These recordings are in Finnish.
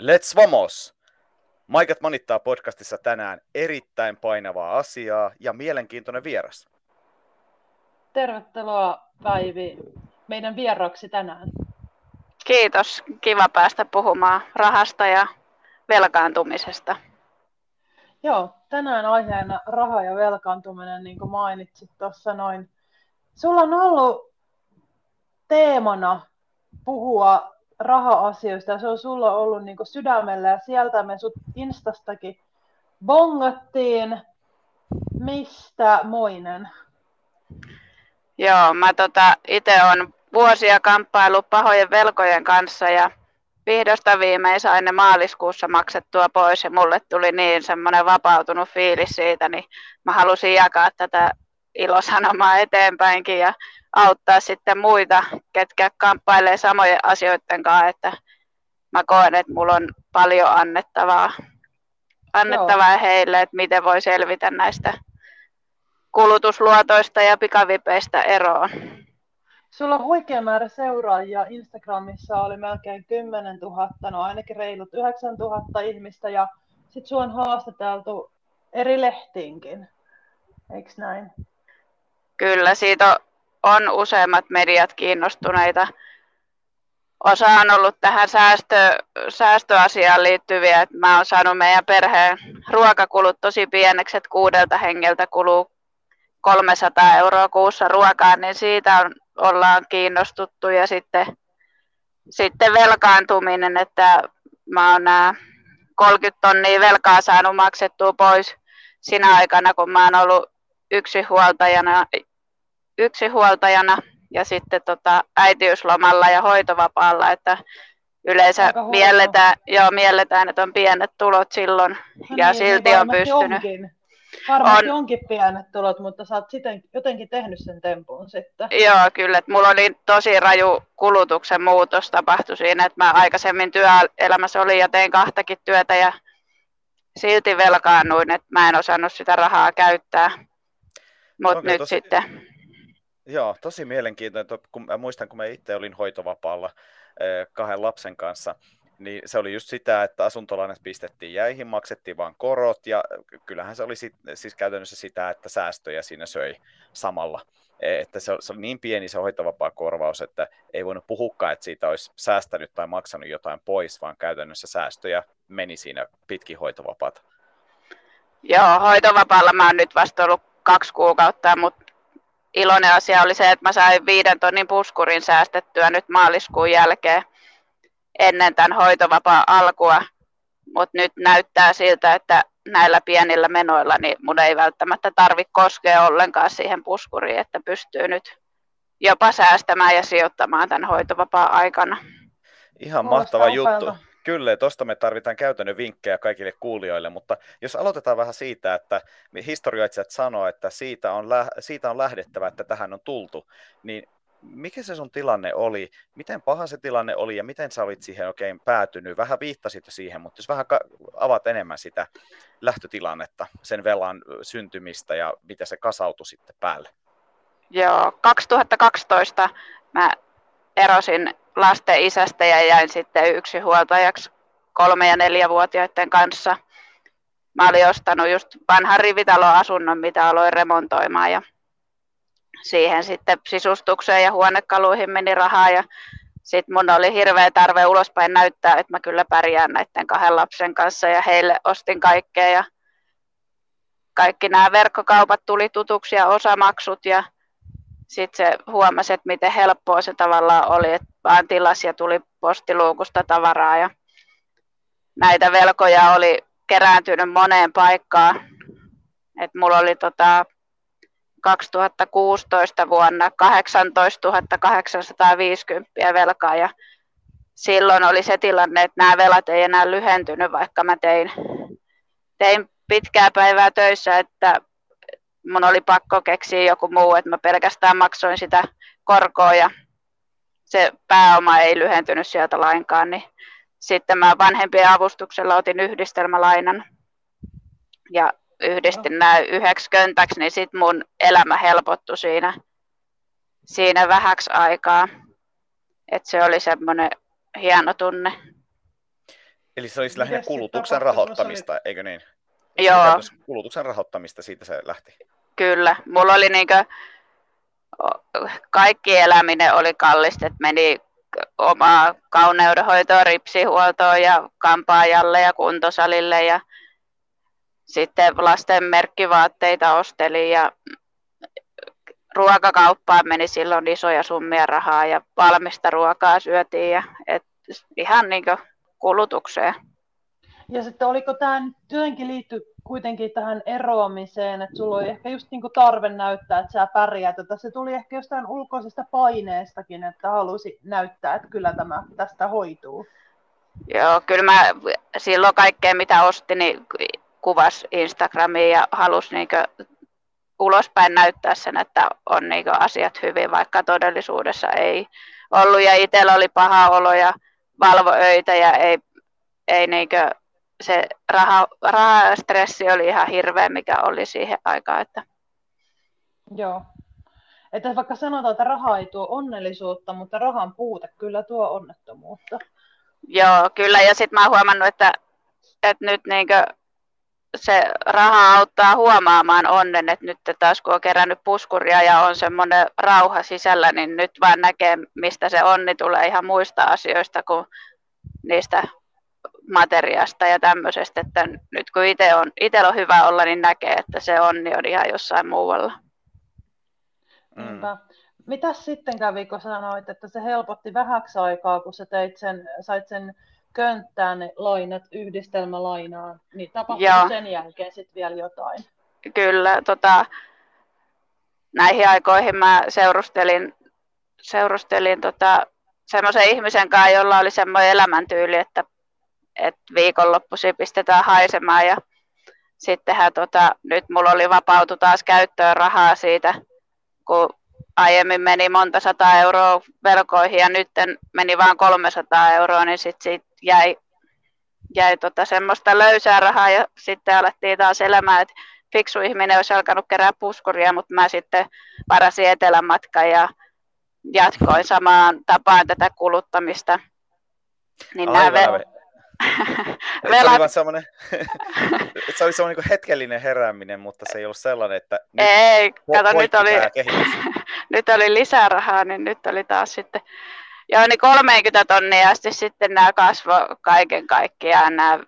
Let's vamos! Maikat manittaa podcastissa tänään erittäin painavaa asiaa ja mielenkiintoinen vieras. Tervetuloa Päivi meidän vieraaksi tänään. Kiitos. Kiva päästä puhumaan rahasta ja velkaantumisesta. Joo, tänään aiheena raha ja velkaantuminen, niin kuin mainitsit tuossa noin. Sulla on ollut teemana puhua raha-asioista ja se on sulla ollut niin sydämellä ja sieltä me sut Instastakin bongattiin. Mistä moinen? Joo, mä tota, itse on vuosia kamppailu pahojen velkojen kanssa ja vihdosta viimein sain ne maaliskuussa maksettua pois ja mulle tuli niin semmoinen vapautunut fiilis siitä, niin mä halusin jakaa tätä ilosanomaa eteenpäinkin ja auttaa sitten muita, ketkä kamppailee samojen asioiden kanssa, että mä koen, että mulla on paljon annettavaa, annettavaa Joo. heille, että miten voi selvitä näistä kulutusluotoista ja pikavipeistä eroon. Sulla on huikea määrä seuraajia. Instagramissa oli melkein 10 000, no ainakin reilut 9 000 ihmistä ja sit sua on haastateltu eri lehtiinkin. Eikö näin? Kyllä, siitä on useimmat mediat kiinnostuneita. Osa on ollut tähän säästö, säästöasiaan liittyviä, että mä oon saanut meidän perheen ruokakulut tosi pieneksi, että kuudelta hengeltä kuluu 300 euroa kuussa ruokaa, niin siitä on, ollaan kiinnostuttu ja sitten, sitten velkaantuminen, että mä oon nämä 30 tonnia velkaa saanut maksettua pois sinä aikana, kun mä oon ollut yksinhuoltajana yksinhuoltajana ja sitten tota, äitiyslomalla ja hoitovapaalla, että yleensä mielletään, joo, mielletään, että on pienet tulot silloin no ja niin, silti on pystynyt. Onkin. Varmasti on. onkin pienet tulot, mutta sä oot siten, jotenkin tehnyt sen tempun sitten. Joo, kyllä. Että mulla oli tosi raju kulutuksen muutos tapahtui siinä, että mä aikaisemmin työelämässä olin ja tein kahtakin työtä ja silti velkaannuin, että mä en osannut sitä rahaa käyttää. Mutta nyt tosi... sitten Joo, tosi mielenkiintoinen. Kun mä muistan, kun mä itse olin hoitovapaalla eh, kahden lapsen kanssa, niin se oli just sitä, että asuntolainat pistettiin jäihin, maksettiin vain korot, ja kyllähän se oli sit, siis käytännössä sitä, että säästöjä siinä söi samalla. E, että se, se oli niin pieni se hoitovapaa korvaus, että ei voinut puhukaan, että siitä olisi säästänyt tai maksanut jotain pois, vaan käytännössä säästöjä meni siinä pitkin hoitovapaata. Joo, hoitovapaalla mä oon nyt vasta ollut kaksi kuukautta, mutta iloinen asia oli se, että mä sain viiden tonnin puskurin säästettyä nyt maaliskuun jälkeen ennen tämän hoitovapaan alkua, mutta nyt näyttää siltä, että näillä pienillä menoilla niin mun ei välttämättä tarvitse koskea ollenkaan siihen puskuriin, että pystyy nyt jopa säästämään ja sijoittamaan tämän hoitovapaan aikana. Ihan mahtava juttu. Kyllä, tuosta me tarvitaan käytännön vinkkejä kaikille kuulijoille, mutta jos aloitetaan vähän siitä, että historioitsijat sanoo, että siitä on, lä- siitä on lähdettävä, että tähän on tultu, niin mikä se sun tilanne oli, miten paha se tilanne oli ja miten sä olit siihen oikein päätynyt? Vähän viittasit siihen, mutta jos vähän avaat enemmän sitä lähtötilannetta, sen velan syntymistä ja miten se kasautui sitten päälle. Joo, 2012 mä erosin lasten isästä ja jäin sitten yksinhuoltajaksi kolme- ja neljävuotiaiden kanssa. Mä olin ostanut just vanhan rivitalon asunnon, mitä aloin remontoimaan ja siihen sitten sisustukseen ja huonekaluihin meni rahaa ja sitten mun oli hirveä tarve ulospäin näyttää, että mä kyllä pärjään näiden kahden lapsen kanssa ja heille ostin kaikkea ja kaikki nämä verkkokaupat tuli tutuksi ja osamaksut ja sitten se huomasi, että miten helppoa se tavallaan oli, että vaan tilasi ja tuli postiluukusta tavaraa ja näitä velkoja oli kerääntynyt moneen paikkaan. Et mulla oli tota 2016 vuonna 18 850 velkaa ja silloin oli se tilanne, että nämä velat ei enää lyhentynyt, vaikka mä tein, tein pitkää päivää töissä, että mun oli pakko keksiä joku muu, että mä pelkästään maksoin sitä korkoa ja se pääoma ei lyhentynyt sieltä lainkaan, niin sitten mä vanhempien avustuksella otin yhdistelmälainan ja yhdistin oh. nämä yhdeksi köntäksi, niin sitten mun elämä helpottui siinä, siinä vähäksi aikaa. Et se oli semmoinen hieno tunne. Eli se olisi lähinnä kulutuksen rahoittamista, eikö niin? Joo. Kulutuksen rahoittamista, siitä se lähti. Kyllä. Mulla oli niinkö, kaikki eläminen oli kallista, että meni omaa kauneudenhoitoa, ripsihuoltoa ja kampaajalle ja kuntosalille ja sitten lasten merkkivaatteita ostelin ja ruokakauppaan meni silloin isoja summia rahaa ja valmista ruokaa syötiin ja et ihan niin kulutukseen. Ja sitten oliko tämä jotenkin liitty kuitenkin tähän eroamiseen, että sulla oli ehkä just niin tarve näyttää, että sä pärjäät, että se tuli ehkä jostain ulkoisesta paineestakin, että halusi näyttää, että kyllä tämä tästä hoituu. Joo, kyllä mä silloin kaikkea mitä ostin, niin kuvas Instagramiin ja halusi niin ulospäin näyttää sen, että on niin asiat hyvin, vaikka todellisuudessa ei ollut. Ja itsellä oli paha olo ja valvo öitä ja ei, ei niin se raha, rahastressi oli ihan hirveä, mikä oli siihen aikaan. Että... Joo. Että vaikka sanotaan, että raha ei tuo onnellisuutta, mutta rahan puute kyllä tuo onnettomuutta. Joo, kyllä. Ja sitten mä oon huomannut, että, että nyt niinkö se raha auttaa huomaamaan onnen, että nyt taas kun on kerännyt puskuria ja on semmoinen rauha sisällä, niin nyt vaan näkee, mistä se onni tulee ihan muista asioista kuin niistä materiasta ja tämmöisestä, että nyt kun itse on, itsellä on hyvä olla, niin näkee, että se onni on ihan jossain muualla. Mm. Mitäs sitten kävi, kun sanoit, että se helpotti vähäksi aikaa, kun sä teit sen, sait sen könttään ne lainat yhdistelmälainaan, niin tapahtui Joo. sen jälkeen sitten vielä jotain? Kyllä, tota, näihin aikoihin mä seurustelin, seurustelin tota, semmoisen ihmisen kanssa, jolla oli semmoinen elämäntyyli, että, että viikonloppuisin pistetään haisemaan ja sittenhän tota, nyt mulla oli vapautu taas käyttöön rahaa siitä, kun aiemmin meni monta sataa euroa velkoihin ja nyt meni vain 300 euroa, niin sitten siitä jäi, jäi tota semmoista löysää rahaa ja sitten alettiin taas elämään, että fiksu ihminen olisi alkanut kerää puskuria, mutta mä sitten varasin etelämatkan ja jatkoin samaan tapaan tätä kuluttamista. Niin Aivan, nämä ve- Se oli semmoinen, se oli semmoinen niin hetkellinen herääminen, mutta se ei ollut sellainen, että nyt Ei, kato, nyt oli, nyt oli lisää rahaa, niin nyt oli taas sitten Joo, niin 30 tonnia asti sitten nämä kasvo kaiken kaikkiaan nämä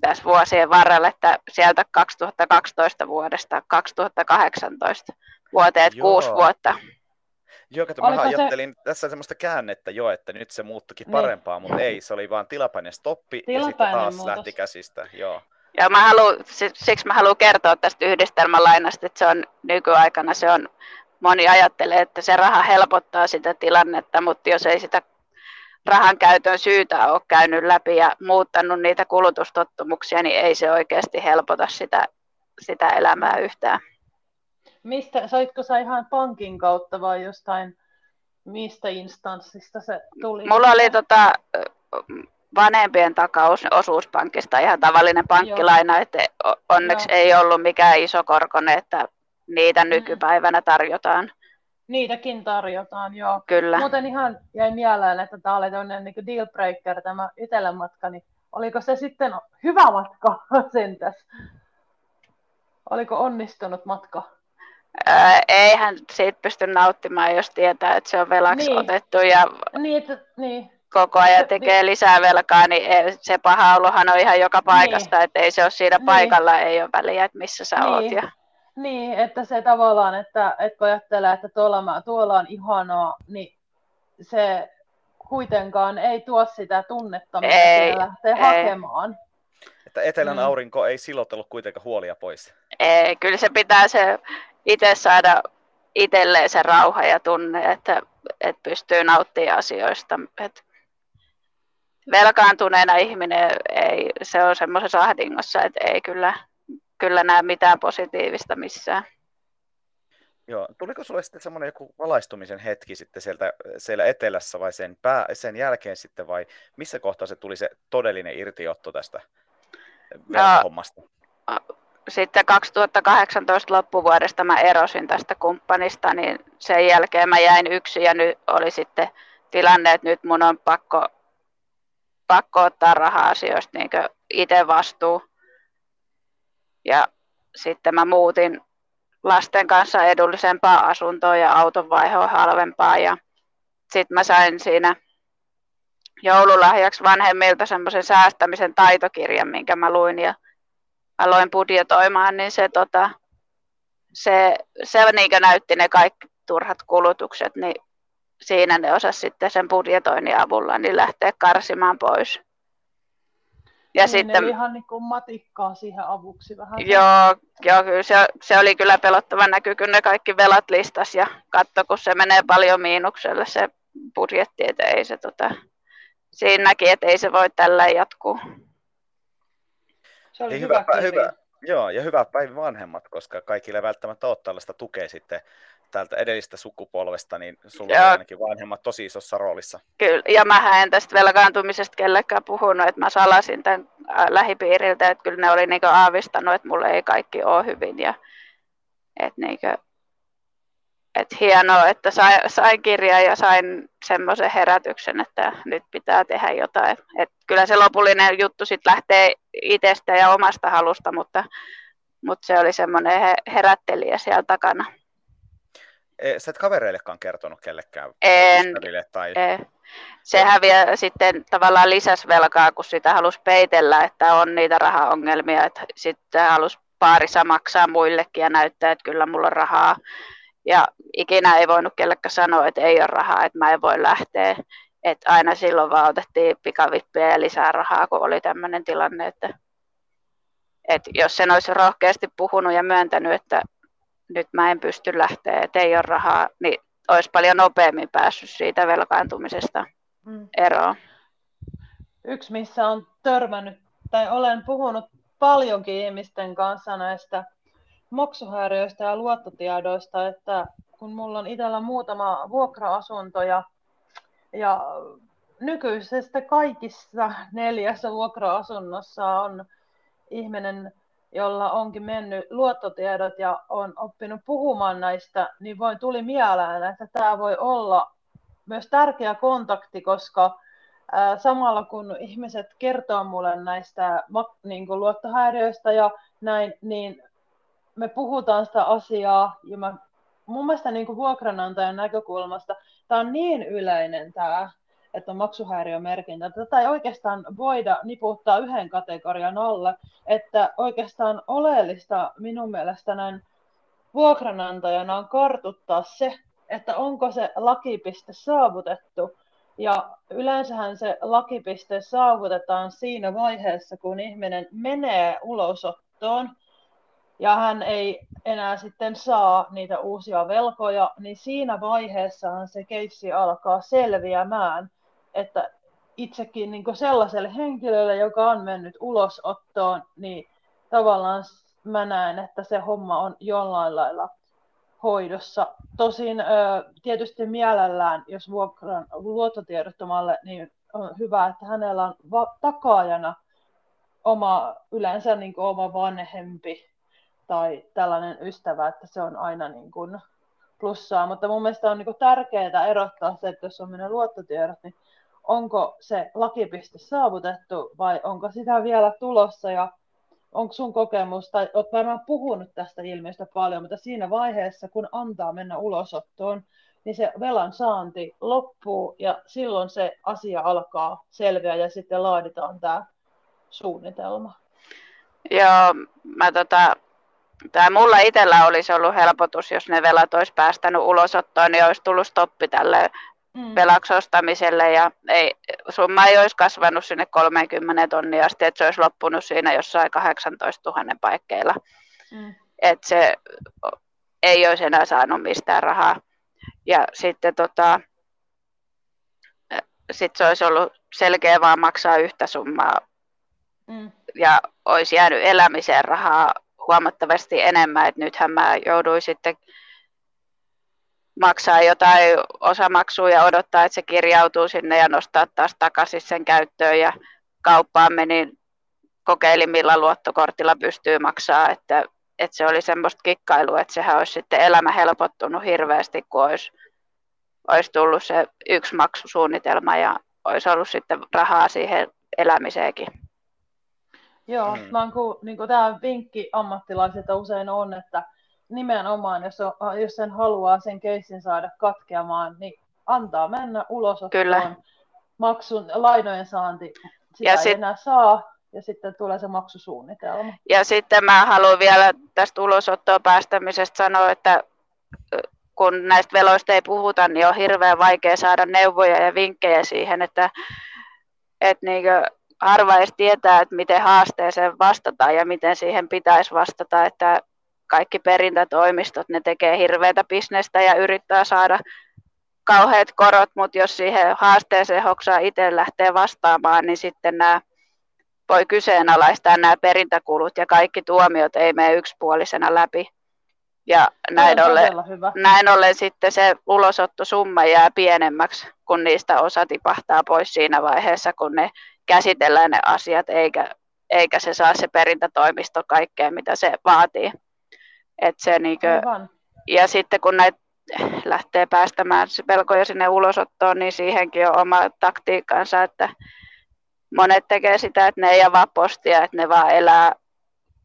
tässä vuosien varrella, että sieltä 2012 vuodesta 2018 vuoteen, Joo. kuusi vuotta. Joo, kato, mä ajattelin se... tässä semmoista käännettä jo, että nyt se muuttukin niin. parempaa, niin. mutta ei, se oli vaan tilapäinen stoppi tilapäinen ja sitten taas muutos. lähti käsistä. Joo. Ja mä haluan, siksi mä haluan kertoa tästä yhdistelmälainasta, että se on nykyaikana se on moni ajattelee, että se raha helpottaa sitä tilannetta, mutta jos ei sitä rahan käytön syytä ole käynyt läpi ja muuttanut niitä kulutustottumuksia, niin ei se oikeasti helpota sitä, sitä elämää yhtään. Mistä, saitko sä ihan pankin kautta vai jostain, mistä instanssista se tuli? Mulla oli tota, vanhempien takaus osuuspankista ihan tavallinen pankkilaina, Joo. että onneksi Joo. ei ollut mikään iso korkone, että niitä mm. nykypäivänä tarjotaan. Niitäkin tarjotaan, joo. Kyllä. Muuten ihan jäi mieleen, että tämä oli tämmöinen niin deal breaker, tämä Itelän matka, niin oliko se sitten hyvä matka sentäs? Oliko onnistunut matka? Öö, eihän siitä pysty nauttimaan, jos tietää, että se on velaksi niin. otettu ja niin, että, niin. koko ajan tekee lisää velkaa, niin se paha olohan on ihan joka paikasta, niin. että ei se ole siinä niin. paikalla, ei ole väliä, että missä sä niin. oot. Ja... Niin, että se tavallaan, että, että kun ajattelee, että tuolla, tuolla on ihanaa, niin se kuitenkaan ei tuo sitä tunnetta, mitä ei, lähtee ei. hakemaan. Että etelän mm. aurinko ei silotellut kuitenkaan huolia pois. Ei, kyllä se pitää se itse saada itselleen se rauha ja tunne, että, että pystyy nauttimaan asioista. Että velkaantuneena ihminen ei, se on semmoisessa ahdingossa, että ei kyllä kyllä näe mitään positiivista missään. Joo. Tuliko sulle sitten semmoinen joku valaistumisen hetki sitten sieltä, siellä etelässä vai sen, pää, sen jälkeen sitten vai missä kohtaa se tuli se todellinen irtiotto tästä no, hommasta? Sitten 2018 loppuvuodesta mä erosin tästä kumppanista, niin sen jälkeen mä jäin yksin ja nyt oli sitten tilanne, että nyt mun on pakko, pakko ottaa raha-asioista niin itse vastuu. Ja sitten mä muutin lasten kanssa edullisempaa asuntoa ja auton vaihoa halvempaa. Ja sitten mä sain siinä joululahjaksi vanhemmilta semmoisen säästämisen taitokirjan, minkä mä luin ja aloin budjetoimaan, niin se, tota, se, se niin näytti ne kaikki turhat kulutukset, niin siinä ne osas sitten sen budjetoinnin avulla niin lähteä karsimaan pois. Ja niin, sitten, ihan niin kuin matikkaa siihen avuksi vähän. Joo, joo kyllä se, se, oli kyllä pelottava näky, kun ne kaikki velat listas ja katso, kun se menee paljon miinukselle se budjetti, että ei se tota, siinä näki, että ei se voi tällä jatkuu. Se oli hyvä, hyvä, hyvä, Joo, ja hyvät päivän vanhemmat, koska kaikille välttämättä ole tällaista tukea sitten tältä edellistä sukupolvesta, niin sulla on ainakin vanhemmat tosi isossa roolissa. Kyllä, ja mä en tästä velkaantumisesta kellekään puhunut, että mä salasin tämän lähipiiriltä, että kyllä ne oli niinku aavistanut, että mulle ei kaikki ole hyvin, ja että niinku, et hienoa, että sain, sain kirjan ja sain semmoisen herätyksen, että nyt pitää tehdä jotain. Et kyllä se lopullinen juttu sitten lähtee itsestä ja omasta halusta, mutta, mutta se oli semmoinen herättelijä siellä takana. E, sä et kavereillekaan kertonut kellekään en, tai... En. Se häviää sitten tavallaan lisäs velkaa, kun sitä halusi peitellä, että on niitä rahaongelmia. Että sitten halusi paarissa maksaa muillekin ja näyttää, että kyllä mulla on rahaa. Ja ikinä ei voinut kellekään sanoa, että ei ole rahaa, että mä en voi lähteä. Että aina silloin vaan otettiin pikavippejä ja lisää rahaa, kun oli tämmöinen tilanne, että, että jos sen olisi rohkeasti puhunut ja myöntänyt, että nyt mä en pysty lähteä, että ei ole rahaa, niin olisi paljon nopeammin päässyt siitä velkaantumisesta mm. eroon. Yksi, missä on törmännyt, tai olen puhunut paljonkin ihmisten kanssa näistä maksuhäiriöistä ja luottotiedoista, että kun mulla on itsellä muutama vuokra-asunto ja, ja nykyisestä kaikissa neljässä vuokra-asunnossa on ihminen, jolla onkin mennyt luottotiedot ja on oppinut puhumaan näistä, niin voin tuli mieleen, että tämä voi olla myös tärkeä kontakti, koska samalla kun ihmiset kertoo mulle näistä niin kuin luottohäiriöistä ja näin, niin me puhutaan sitä asiaa ja mä, mun mielestä niin kuin vuokranantajan näkökulmasta tämä on niin yleinen tämä, että on maksuhäiriömerkintä. Tätä ei oikeastaan voida niputtaa yhden kategorian alle, että oikeastaan oleellista minun mielestä näin vuokranantajana on kartuttaa se, että onko se lakipiste saavutettu. Ja yleensähän se lakipiste saavutetaan siinä vaiheessa, kun ihminen menee ulosottoon ja hän ei enää sitten saa niitä uusia velkoja, niin siinä vaiheessahan se keissi alkaa selviämään, että itsekin niin sellaiselle henkilölle, joka on mennyt ulosottoon, niin tavallaan mä näen, että se homma on jollain lailla hoidossa. Tosin tietysti mielellään, jos vuokran luottotiedottomalle, niin on hyvä, että hänellä on va- takaajana oma, yleensä niin oma vanhempi tai tällainen ystävä, että se on aina niin kuin plussaa. Mutta mun mielestä on niin kuin tärkeää erottaa se, että jos on mennyt luottotiedot, niin onko se lakipiste saavutettu vai onko sitä vielä tulossa ja onko sun kokemus, tai olet varmaan puhunut tästä ilmiöstä paljon, mutta siinä vaiheessa, kun antaa mennä ulosottoon, niin se velan saanti loppuu ja silloin se asia alkaa selviä ja sitten laaditaan tämä suunnitelma. Joo, mä tota, Tämä mulla itsellä olisi ollut helpotus, jos ne velat olisi päästänyt ulosottoon, niin olisi tullut stoppi tälle mm. velaksi ostamiselle ja ei, summa ei olisi kasvanut sinne 30 tonnia asti, että se olisi loppunut siinä jossain 18 000 paikkeilla. Mm. Että se ei olisi enää saanut mistään rahaa. Ja sitten tota, sit se olisi ollut selkeä vaan maksaa yhtä summaa. Mm. Ja olisi jäänyt elämiseen rahaa huomattavasti enemmän, että nythän mä jouduin sitten maksaa jotain osamaksua ja odottaa, että se kirjautuu sinne ja nostaa taas takaisin sen käyttöön ja kauppaan menin kokeilin, millä luottokortilla pystyy maksaa, että, että se oli semmoista kikkailua, että sehän olisi sitten elämä helpottunut hirveästi, kun olisi, olisi tullut se yksi maksusuunnitelma ja olisi ollut sitten rahaa siihen elämiseenkin. Joo, mm. mä ku, niin tämä vinkki ammattilaisilta usein on, että nimenomaan, jos, on, jos sen haluaa sen keissin saada katkeamaan, niin antaa mennä ulosottoon. Kyllä. Maksun, lainojen saanti, sitä ja ei sit... enää saa, ja sitten tulee se maksusuunnitelma. Ja sitten mä haluan vielä tästä ulosottoon päästämisestä sanoa, että kun näistä veloista ei puhuta, niin on hirveän vaikea saada neuvoja ja vinkkejä siihen, että, että niin harva edes tietää, että miten haasteeseen vastataan ja miten siihen pitäisi vastata, että kaikki perintätoimistot, ne tekee hirveätä bisnestä ja yrittää saada kauheat korot, mutta jos siihen haasteeseen hoksaa itse lähtee vastaamaan, niin sitten nämä voi kyseenalaistaa nämä perintäkulut ja kaikki tuomiot ei mene yksipuolisena läpi. Ja näin ollen, näin ollen sitten se ulosottosumma jää pienemmäksi, kun niistä osa tipahtaa pois siinä vaiheessa, kun ne käsitellään ne asiat, eikä, eikä se saa se perintätoimisto kaikkea, mitä se vaatii. Et se niinkö, ja sitten kun näitä lähtee päästämään velkoja sinne ulosottoon, niin siihenkin on oma taktiikkansa, että monet tekee sitä, että ne ei avaa postia, että ne vaan elää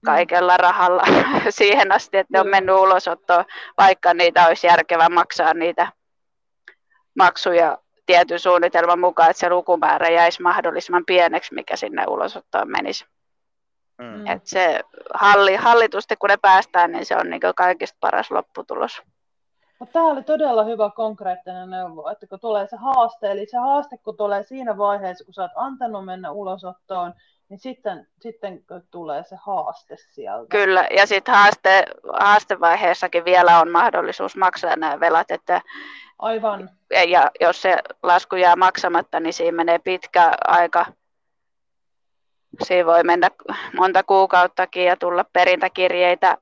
kaikella rahalla siihen asti, että ne on mennyt ulosottoon, vaikka niitä olisi järkevä maksaa niitä maksuja tietyn suunnitelman mukaan, että se lukumäärä jäisi mahdollisimman pieneksi, mikä sinne ulosottoon menisi. Mm. Et se halli, hallitusti, kun ne päästään, niin se on niin kaikista paras lopputulos. No, tämä oli todella hyvä konkreettinen neuvo, että kun tulee se haaste, eli se haaste kun tulee siinä vaiheessa, kun sä oot antanut mennä ulosottoon, niin sitten, sitten tulee se haaste sieltä. Kyllä, ja sitten haaste, haastevaiheessakin vielä on mahdollisuus maksaa nämä velat, että Aivan. Ja jos se lasku jää maksamatta, niin siinä menee pitkä aika. Siinä voi mennä monta kuukauttakin ja tulla perintäkirjeitä.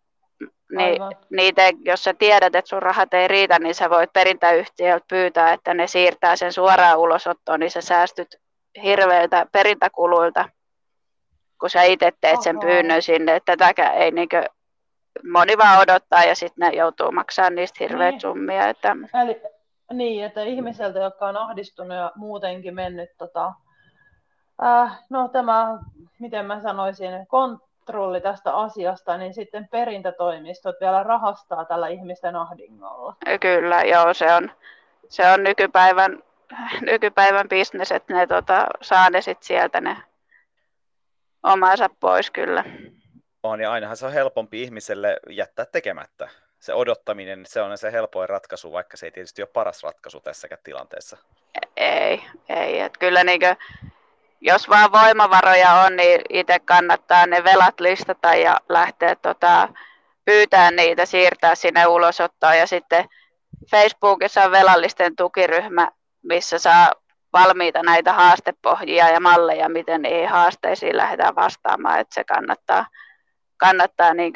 Niin, niitä, jos sä tiedät, että sun rahat ei riitä, niin sä voit perintäyhtiöltä pyytää, että ne siirtää sen suoraan ulosottoon, niin sä säästyt hirveiltä perintäkuluilta, kun sä itse teet sen Oho. pyynnön sinne. Että tätäkään ei niinkö, moni vaan odottaa ja sitten ne joutuu maksamaan niistä hirveitä niin. summia. Että... Eli, niin, että ihmiseltä, joka on ahdistunut ja muutenkin mennyt, tota, äh, no tämä, miten mä sanoisin, kontrolli tästä asiasta, niin sitten perintätoimistot vielä rahastaa tällä ihmisten ahdingolla. Kyllä, joo, se on, se on nykypäivän, nykypäivän bisnes, että ne tota, saa ne sit sieltä ne omansa pois kyllä. On, ja ainahan se on helpompi ihmiselle jättää tekemättä se odottaminen, se on se helpoin ratkaisu, vaikka se ei tietysti ole paras ratkaisu tässäkään tilanteessa. Ei, ei. Et kyllä niin kuin, jos vaan voimavaroja on, niin itse kannattaa ne velat listata ja lähteä tota, pyytää niitä, siirtää sinne ulosottoon. Ja sitten Facebookissa on velallisten tukiryhmä, missä saa valmiita näitä haastepohjia ja malleja, miten niihin haasteisiin lähdetään vastaamaan. Että se kannattaa, kannattaa niin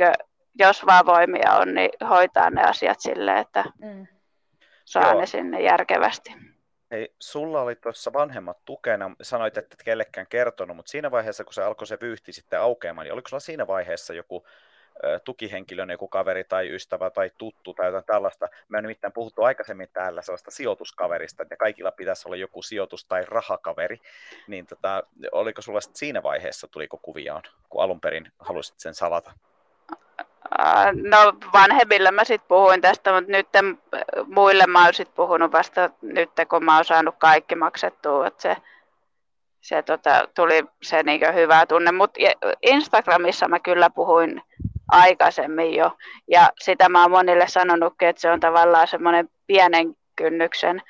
jos vaan voimia on, niin hoitaa ne asiat silleen, että mm. saa Joo. ne sinne järkevästi. Hei, sulla oli tuossa vanhemmat tukena, sanoit, että et kellekään kertonut, mutta siinä vaiheessa, kun se alkoi se vyyhti sitten aukeamaan, niin oliko sulla siinä vaiheessa joku ö, tukihenkilön, joku kaveri tai ystävä tai tuttu tai jotain tällaista? Me on nimittäin puhuttu aikaisemmin täällä sellaista sijoituskaverista, että kaikilla pitäisi olla joku sijoitus- tai rahakaveri, niin tota, oliko sulla siinä vaiheessa, tuliko kuviaan, kun alun perin halusit sen salata? No vanhemmille mä sitten puhuin tästä, mutta nyt muille mä oon sit puhunut vasta nyt, kun mä oon saanut kaikki maksettua. Että se, se tota, tuli se niinku hyvä tunne. Mutta Instagramissa mä kyllä puhuin aikaisemmin jo. Ja sitä mä oon monille sanonutkin, että se on tavallaan semmoinen pienen kynnyksen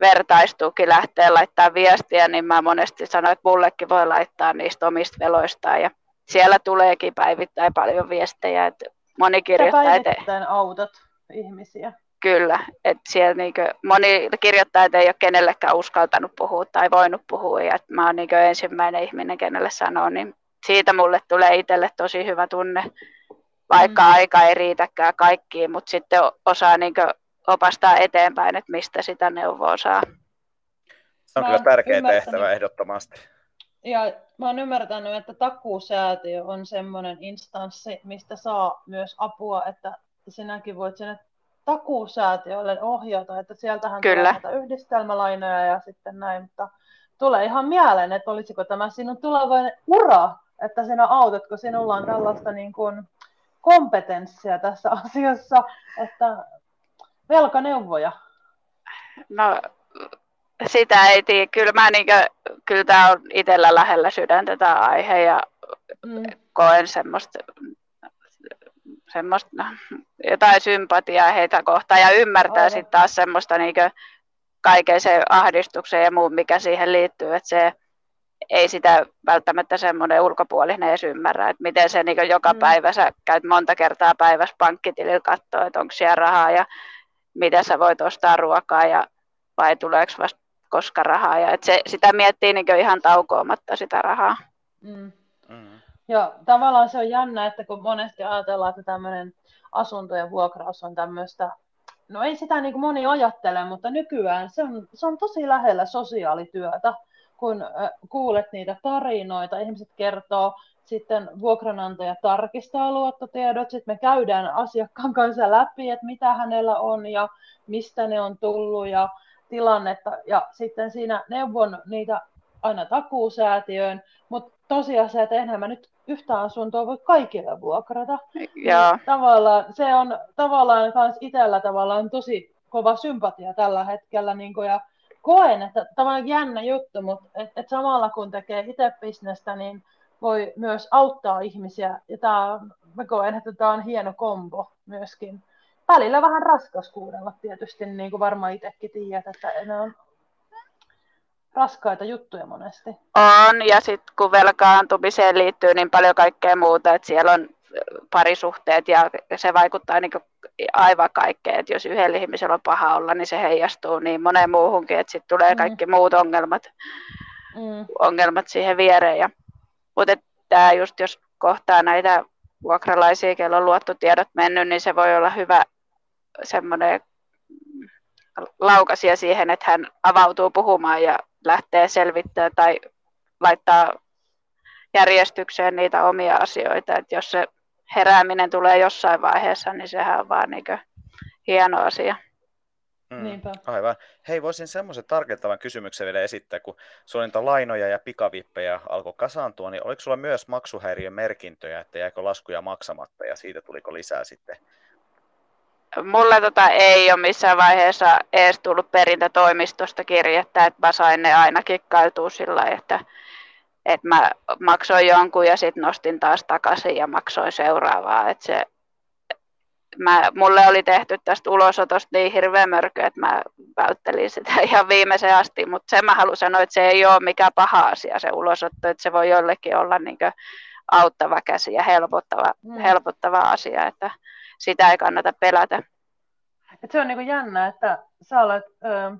vertaistuki lähtee laittaa viestiä, niin mä monesti sanoin, että mullekin voi laittaa niistä omista veloistaan. Ja siellä tuleekin päivittäin paljon viestejä, että moni kirjoittaa, että... autot ihmisiä. Kyllä, että siellä niinkö, moni kirjoittaa, että ei ole kenellekään uskaltanut puhua tai voinut puhua, ja että mä oon niinkö ensimmäinen ihminen, kenelle sanoo, niin siitä mulle tulee itselle tosi hyvä tunne, vaikka mm. aika ei riitäkään kaikkiin, mutta sitten osaa niinkö opastaa eteenpäin, että mistä sitä neuvoa saa. Se on mä kyllä tärkeä tehtävä ehdottomasti. Ja mä oon ymmärtänyt, että takuusäätiö on semmoinen instanssi, mistä saa myös apua, että sinäkin voit sinne takuusäätiölle ohjata, että sieltähän Kyllä. tulee yhdistelmälainoja ja sitten näin, mutta tulee ihan mieleen, että olisiko tämä sinun tulevainen ura, että sinä autat, kun sinulla on tällaista niin kuin kompetenssia tässä asiassa, että velkaneuvoja. No sitä ei tiedä. Kyllä, mä niin kuin, kyllä tämä on itsellä lähellä sydäntä tämä aihe ja mm. koen semmoista, semmoista no, jotain sympatiaa heitä kohtaan ja ymmärtää sitten taas semmoista niin kuin, kaiken se ahdistuksen ja muun, mikä siihen liittyy, että se ei sitä välttämättä semmoinen ulkopuolinen edes ymmärrä, että miten se niin joka mm. päivä, sä käyt monta kertaa päivässä pankkitilillä katsoa, että onko siellä rahaa ja mitä sä voit ostaa ruokaa ja vai tuleeko vasta koska rahaa. Ja että se, sitä miettii niin ihan taukoamatta sitä rahaa. Mm. Mm. Joo, tavallaan se on jännä, että kun monesti ajatellaan, että tämmöinen asunto ja vuokraus on tämmöistä, no ei sitä niin kuin moni ajattele, mutta nykyään se on, se on tosi lähellä sosiaalityötä, kun kuulet niitä tarinoita, ihmiset kertoo, sitten vuokranantaja tarkistaa luottotiedot, sitten me käydään asiakkaan kanssa läpi, että mitä hänellä on ja mistä ne on tullut ja tilannetta ja sitten siinä neuvon niitä aina takuusäätiöön, mutta tosiasia, että enhän mä nyt yhtä asuntoa voi kaikille vuokrata. Ja. Niin tavallaan se on tavallaan kans itsellä tavallaan tosi kova sympatia tällä hetkellä niin kuin, ja koen, että tavallaan jännä juttu, mutta et, et samalla kun tekee itse bisnestä, niin voi myös auttaa ihmisiä. Ja tää, mä koen, että tämä on hieno kombo myöskin välillä vähän raskas kuunnella tietysti, niin kuin varmaan itsekin tiedät, että ne on raskaita juttuja monesti. On, ja sitten kun velkaantumiseen liittyy niin paljon kaikkea muuta, että siellä on parisuhteet ja se vaikuttaa niin aivan kaikkeen, että jos yhdellä ihmisellä on paha olla, niin se heijastuu niin moneen muuhunkin, että sitten tulee mm. kaikki mm. muut ongelmat, mm. ongelmat siihen viereen. Ja, mutta tämä just jos kohtaa näitä vuokralaisia, kello on luottotiedot mennyt, niin se voi olla hyvä semmoinen laukasia siihen, että hän avautuu puhumaan ja lähtee selvittämään tai laittaa järjestykseen niitä omia asioita. Että jos se herääminen tulee jossain vaiheessa, niin sehän on vaan niin hieno asia. Mm, Niinpä. Aivan. Hei, voisin semmoisen tarkentavan kysymyksen vielä esittää, kun sulla niitä lainoja ja pikavippejä alkoi kasaantua, niin oliko sulla myös maksuhäiriön merkintöjä, että jäikö laskuja maksamatta ja siitä tuliko lisää sitten mulle tota ei ole missään vaiheessa edes tullut perintätoimistosta kirjettä, että mä sain ne aina kikkailtua sillä että, että mä maksoin jonkun ja sitten nostin taas takaisin ja maksoin seuraavaa. Että se, mä, mulle oli tehty tästä ulosotosta niin hirveä mörkö, että mä välttelin sitä ihan viimeiseen asti, mutta sen mä haluan sanoa, että se ei ole mikään paha asia se ulosotto, että se voi jollekin olla niin auttava käsi ja helpottava, mm. helpottava asia, että sitä ei kannata pelätä. Et se on niinku jännä, että sä olet ö,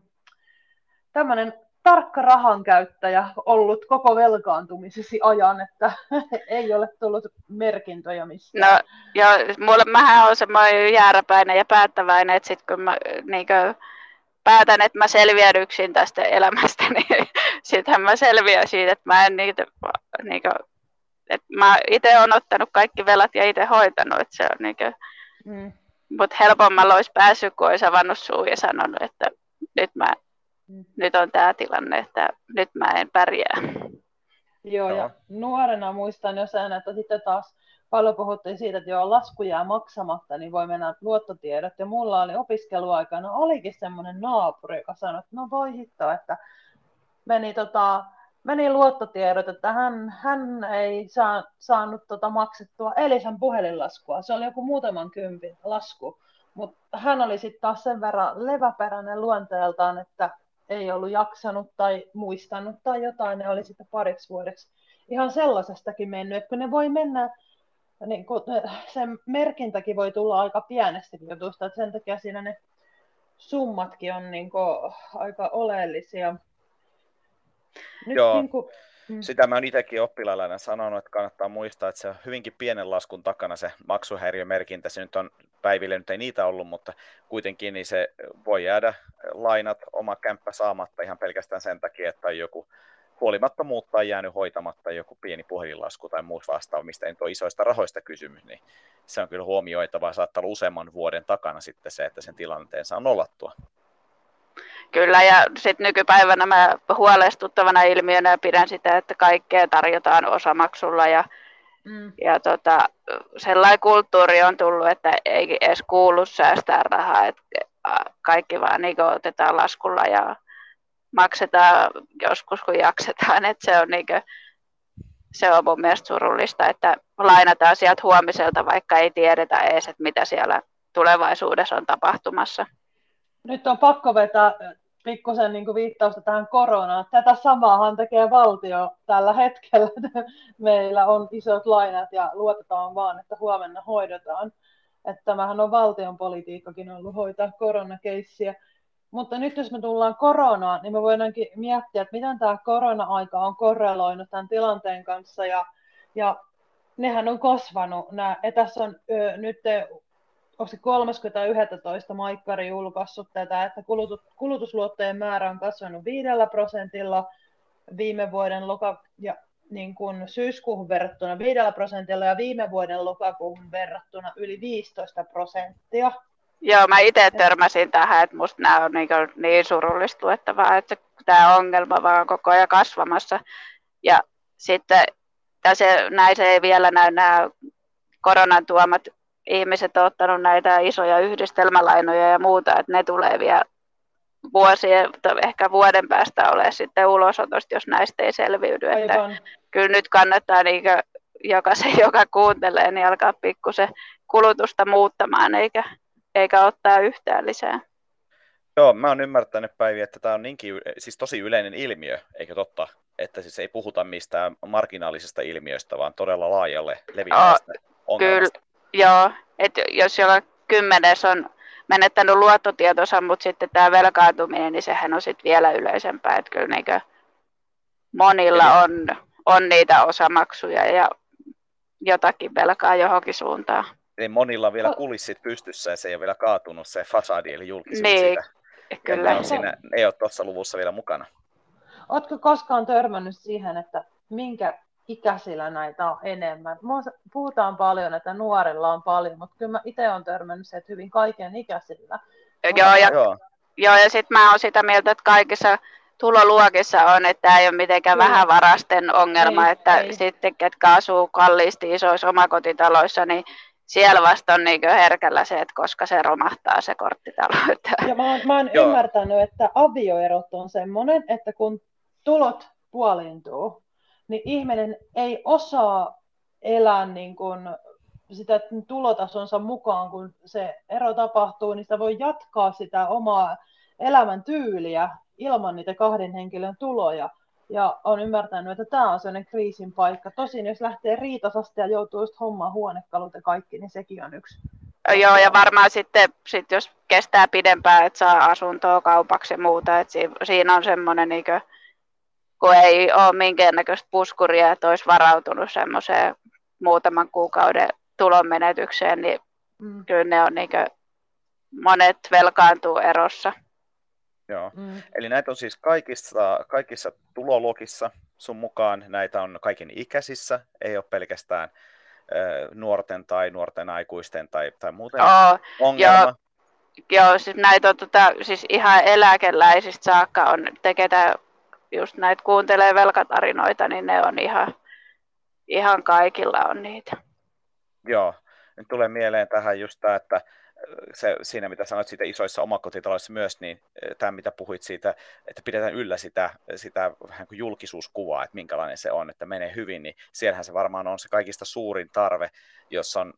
tämmöinen tarkka rahankäyttäjä ollut koko velkaantumisesi ajan, että ei ole tullut merkintöjä missään. No, ja mulle, mähän on semmoinen jääräpäinen ja päättäväinen, että sitten kun mä niin kuin, päätän, että mä selviän yksin tästä elämästä, niin sittenhän mä selviän siitä, että mä en niitä, niin kuin, että mä itse olen ottanut kaikki velat ja itse hoitanut, että se on niin kuin, mm. mutta helpommalla olisi päässyt, kun olisi avannut suu ja sanonut, että nyt, mä, mm. nyt on tämä tilanne, että nyt mä en pärjää. Joo, ja nuorena muistan jo sen, että sitten taas paljon puhuttiin siitä, että joo, lasku jää maksamatta, niin voi mennä luottotiedot. Ja mulla oli opiskeluaikana, olikin semmoinen naapuri, joka sanoi, että no voi hitto, että meni tota, meni luottotiedot, että hän, hän ei saa, saanut tota maksettua Elisan puhelinlaskua. Se oli joku muutaman kympin lasku, mutta hän oli sitten taas sen verran leväperäinen luonteeltaan, että ei ollut jaksanut tai muistanut tai jotain, ne oli sitten pariksi vuodeksi ihan sellaisestakin mennyt, että kun ne voi mennä, niin kun, sen merkintäkin voi tulla aika pienestikin jutusta, että sen takia siinä ne summatkin on niin kuin, aika oleellisia. Nyt Joo. Niin kuin, mm. Sitä mä oon itsekin oppilailla sanonut, että kannattaa muistaa, että se on hyvinkin pienen laskun takana se maksuhäiriömerkintä. Se nyt on päiville, nyt ei niitä ollut, mutta kuitenkin niin se voi jäädä lainat, oma kämppä saamatta ihan pelkästään sen takia, että on joku huolimattomuutta on jäänyt hoitamatta joku pieni puhelinlasku tai muut vastaava, mistä ei ole isoista rahoista kysymys, niin se on kyllä huomioitava. Saattaa olla useamman vuoden takana sitten se, että sen tilanteen saa nollattua. Kyllä, ja sitten nykypäivänä mä huolestuttavana ilmiönä pidän sitä, että kaikkea tarjotaan osamaksulla ja, mm. ja tota, sellainen kulttuuri on tullut, että ei edes kuulu säästää rahaa, että kaikki vaan niin otetaan laskulla ja maksetaan joskus kun jaksetaan, että se on, niin kuin, se on mun mielestä surullista, että lainataan sieltä huomiselta, vaikka ei tiedetä edes, että mitä siellä tulevaisuudessa on tapahtumassa. Nyt on pakko vetää pikkusen niin viittausta tähän koronaan. Tätä samaahan tekee valtio tällä hetkellä. Meillä on isot lainat ja luotetaan vaan, että huomenna hoidetaan. Että tämähän on valtion politiikkakin ollut hoitaa koronakeissiä. Mutta nyt jos me tullaan koronaan, niin me voidaankin miettiä, että miten tämä korona-aika on korreloinut tämän tilanteen kanssa. Ja, ja nehän on kasvanut. Nämä, ja tässä on ö, nyt onko se 30.11. Maikkari julkaissut tätä, että kulutus, kulutusluottojen määrä on kasvanut 5 prosentilla viime vuoden loka- ja niin kuin syyskuuhun verrattuna 5 prosentilla ja viime vuoden lokakuuhun verrattuna yli 15 prosenttia. Joo, mä itse törmäsin tähän, että musta nämä on niin, niin surullista että tämä ongelma vaan on koko ajan kasvamassa. Ja sitten tässä näin se ei vielä näy nämä koronan tuomat ihmiset on ottanut näitä isoja yhdistelmälainoja ja muuta, että ne tulee vielä vuosien, ehkä vuoden päästä ole sitten ulosotosta, jos näistä ei selviydy. Että kyllä nyt kannattaa niin jokaisen, joka kuuntelee, niin alkaa pikkusen kulutusta muuttamaan, eikä, eikä ottaa yhtään lisää. Joo, mä oon ymmärtänyt Päivi, että tämä on niinkin, siis tosi yleinen ilmiö, eikö totta? Että siis ei puhuta mistään marginaalisesta ilmiöstä, vaan todella laajalle levinneestä ongelmasta. Kyllä, Joo, että jos jolla kymmenes on menettänyt luottotietonsa, mutta sitten tämä velkaantuminen, niin sehän on sitten vielä yleisempää. Että kyllä niin monilla on, on niitä osamaksuja ja jotakin velkaa johonkin suuntaan. Eli monilla on vielä kulissit pystyssä ja se ei ole vielä kaatunut se fasadi eli julkisuus niin, siitä. Kyllä. Ne on siinä, ei ole tuossa luvussa vielä mukana. Oletko koskaan törmännyt siihen, että minkä ikäisillä näitä on enemmän. Puhutaan paljon, että nuorilla on paljon, mutta kyllä mä itse olen törmännyt se, että hyvin kaiken ikäisillä. Joo, ja, joo. joo, ja sitten mä oon sitä mieltä, että kaikissa tuloluokissa on, että tämä ei ole mitenkään vähän vähävarasten ongelma, ei, että ei. sitten ketkä asuu kalliisti isoissa omakotitaloissa, niin siellä vasta on niin herkällä se, että koska se romahtaa se korttitalo. Ja mä oon, mä oon ymmärtänyt, että avioerot on semmoinen, että kun tulot puolintuu, niin ihminen ei osaa elää niin kuin sitä tulotasonsa mukaan, kun se ero tapahtuu, niin sitä voi jatkaa sitä omaa elämäntyyliä ilman niitä kahden henkilön tuloja. Ja on ymmärtänyt, että tämä on sellainen kriisin paikka. Tosin jos lähtee riitasasta ja joutuu just hommaan huonekalut ja kaikki, niin sekin on yksi. Joo, ja varmaan sitten, sit jos kestää pidempään, että saa asuntoa kaupaksi ja muuta, että siinä on semmoinen niin kun ei ole minkäännäköistä puskuria, että olisi varautunut semmoiseen muutaman kuukauden tulonmenetykseen, niin mm. kyllä ne on niin monet velkaantuu erossa. Joo. Mm. Eli näitä on siis kaikissa, kaikissa tuloluokissa sun mukaan, näitä on kaiken ikäisissä, ei ole pelkästään äh, nuorten tai nuorten aikuisten tai, tai muuten oh, ongelma. Joo, joo siis näitä on tota, siis ihan eläkeläisistä saakka on teketään just näitä kuuntelee velkatarinoita, niin ne on ihan, ihan kaikilla on niitä. Joo, nyt tulee mieleen tähän just tämä, että se, siinä mitä sanoit siitä isoissa omakotitaloissa myös, niin tämä mitä puhuit siitä, että pidetään yllä sitä, sitä vähän kuin julkisuuskuvaa, että minkälainen se on, että menee hyvin, niin siellähän se varmaan on se kaikista suurin tarve, jos on,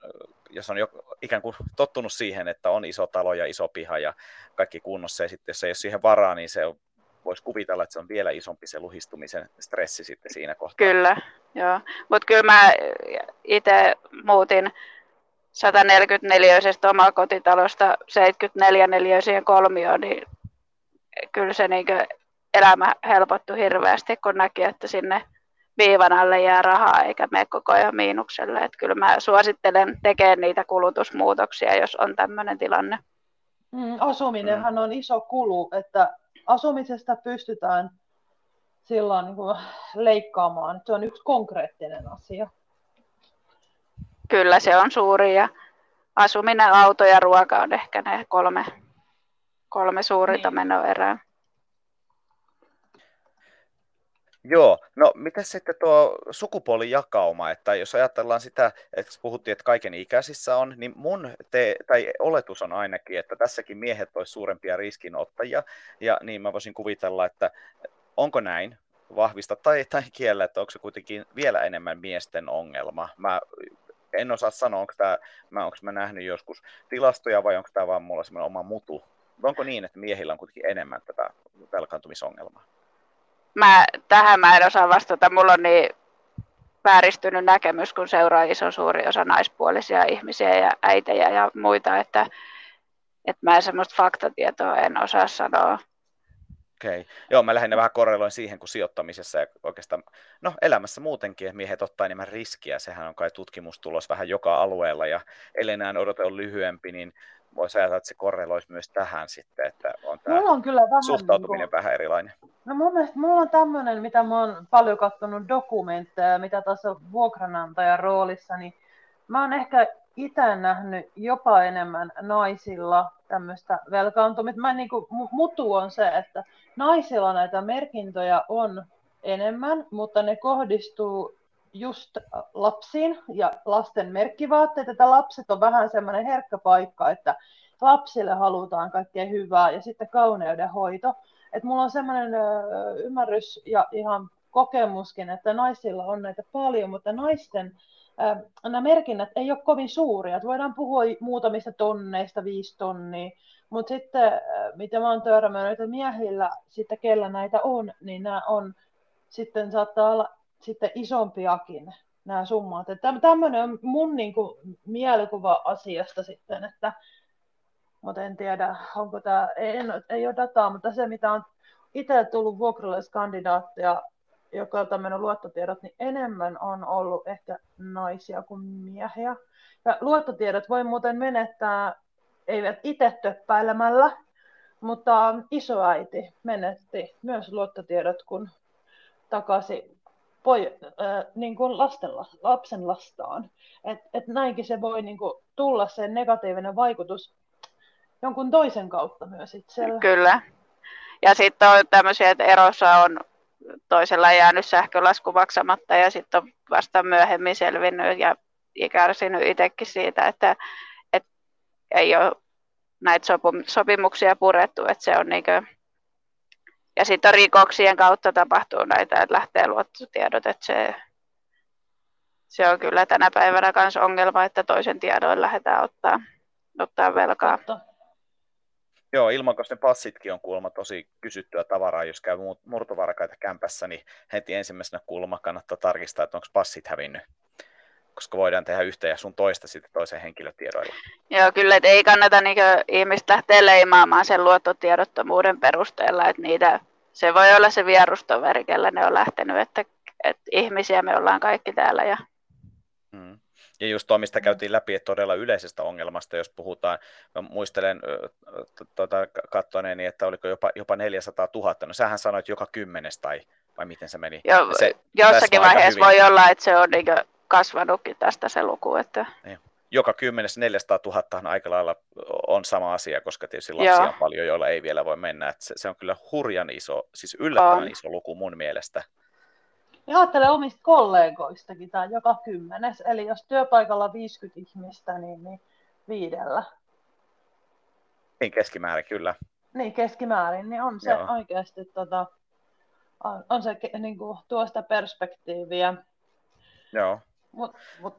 jos on jo ikään kuin tottunut siihen, että on iso talo ja iso piha ja kaikki kunnossa, ja sitten jos ei ole siihen varaa, niin se voisi kuvitella, että se on vielä isompi se luhistumisen stressi sitten siinä kohtaa. Kyllä, joo. Mutta kyllä mä itse muutin 144-isestä omakotitalosta 74-neliöiseen kolmioon, niin kyllä se niin elämä helpottui hirveästi, kun näki, että sinne viivan alle jää rahaa eikä mene koko ajan miinukselle. Että kyllä mä suosittelen tekemään niitä kulutusmuutoksia, jos on tämmöinen tilanne. Mm, asuminenhan mm. on iso kulu, että asumisesta pystytään silloin niin kuin leikkaamaan. Se on yksi konkreettinen asia. Kyllä se on suuri ja asuminen, auto ja ruoka on ehkä ne kolme, kolme suurinta niin. menoerää. Joo, no miten sitten tuo sukupuolijakauma, että jos ajatellaan sitä, että puhuttiin, että kaiken ikäisissä on, niin mun te, tai oletus on ainakin, että tässäkin miehet olisi suurempia riskinottajia, ja niin mä voisin kuvitella, että onko näin, vahvista tai, tai kiellä, että onko se kuitenkin vielä enemmän miesten ongelma. Mä en osaa sanoa, onko, tämä, mä, onko mä nähnyt joskus tilastoja vai onko tämä vaan mulla semmoinen oma mutu. Onko niin, että miehillä on kuitenkin enemmän tätä velkaantumisongelmaa? Mä, tähän mä en osaa vastata. Mulla on niin vääristynyt näkemys, kun seuraa iso suuri osa naispuolisia ihmisiä ja äitejä ja muita, että, että mä semmoista faktatietoa en osaa sanoa. Okei. Okay. Joo, mä lähinnä vähän korreloin siihen, kun sijoittamisessa ja oikeastaan, no elämässä muutenkin, että miehet ottaa enemmän riskiä. Sehän on kai tutkimustulos vähän joka alueella ja elinään odote on lyhyempi, niin voisi ajatella, että se korreloisi myös tähän sitten, että on tämä mulla on kyllä vähän suhtautuminen niin kuin... vähän erilainen. No mun mielestä mulla on tämmöinen, mitä mä oon paljon katsonut dokumentteja, mitä tässä vuokranantajan roolissa, niin mä oon ehkä itse nähnyt jopa enemmän naisilla tämmöistä velkaantumista. Mä niin kuin, mutu on se, että naisilla näitä merkintöjä on enemmän, mutta ne kohdistuu just lapsiin ja lasten merkkivaatteet, että lapset on vähän semmoinen herkkä paikka, että lapsille halutaan kaikkea hyvää ja sitten kauneuden hoito. Että mulla on semmoinen ymmärrys ja ihan kokemuskin, että naisilla on näitä paljon, mutta naisten nämä merkinnät ei ole kovin suuria. Että voidaan puhua muutamista tonneista, viisi tonnia, mutta sitten mitä mä oon törmännyt, että miehillä sitten kellä näitä on, niin nämä on sitten saattaa olla sitten isompiakin nämä summat. Että tämmöinen on mun niin kuin, mielikuva asiasta sitten, että mutta en tiedä, onko tämä, ei, ei ole dataa, mutta se mitä on itse tullut vuokralaiskandidaatteja, joka on tämmöinen luottotiedot, niin enemmän on ollut ehkä naisia kuin miehiä. Ja luottotiedot voi muuten menettää, eivät itse töppäilemällä, mutta isoäiti menetti myös luottotiedot, kun takaisin poi, äh, niin kuin lasten, lapsen lastaan. Et, et näinkin se voi niin kuin, tulla se negatiivinen vaikutus jonkun toisen kautta myös itsellä. Kyllä. Ja sitten on tämmöisiä, että erossa on toisella jäänyt sähkölasku maksamatta ja sitten on vasta myöhemmin selvinnyt ja kärsinyt itsekin siitä, että, että ei ole näitä sopimuksia purettu, että se on niin kuin, ja sitten rikoksien kautta tapahtuu näitä, että lähtee luottotiedot, että se, se on kyllä tänä päivänä myös ongelma, että toisen tiedoin lähdetään ottaa, ottaa velkaa. Totta. Joo, ilmankosten passitkin on kuulemma tosi kysyttyä tavaraa, jos käy murtovarkaita kämpässä, niin heti ensimmäisenä kuulemma kannattaa tarkistaa, että onko passit hävinnyt, koska voidaan tehdä yhtä ja sun toista sitten toisen henkilötiedoilla. Joo, kyllä, että ei kannata niin ihmistä lähteä leimaamaan sen luottotiedottomuuden perusteella, että niitä, se voi olla se vierustoveri, kellä ne on lähtenyt, että, että ihmisiä me ollaan kaikki täällä ja hmm. Ja just tuo, mistä käytiin läpi, että todella yleisestä ongelmasta, jos puhutaan, mä muistelen tuota, katsoneeni, että oliko jopa, jopa 400 000, no sähän sanoit joka kymmenes tai vai miten se meni? Jo, se, jossakin vaiheessa voi olla, että se on niin kasvanutkin tästä se luku. Että... Niin. Joka kymmenes 400 000 on aika lailla on sama asia, koska tietysti lapsia Joo. on paljon, joilla ei vielä voi mennä. Että se, se on kyllä hurjan iso, siis yllättävän on. iso luku mun mielestä. Ja ajattelen omista kollegoistakin, tämä joka kymmenes. Eli jos työpaikalla 50 ihmistä, niin, niin viidellä. Niin keskimäärin, kyllä. Niin, keskimäärin, niin on se Joo. oikeasti, tota, on, on se niin kuin, tuo sitä perspektiiviä. Joo. Mut, mut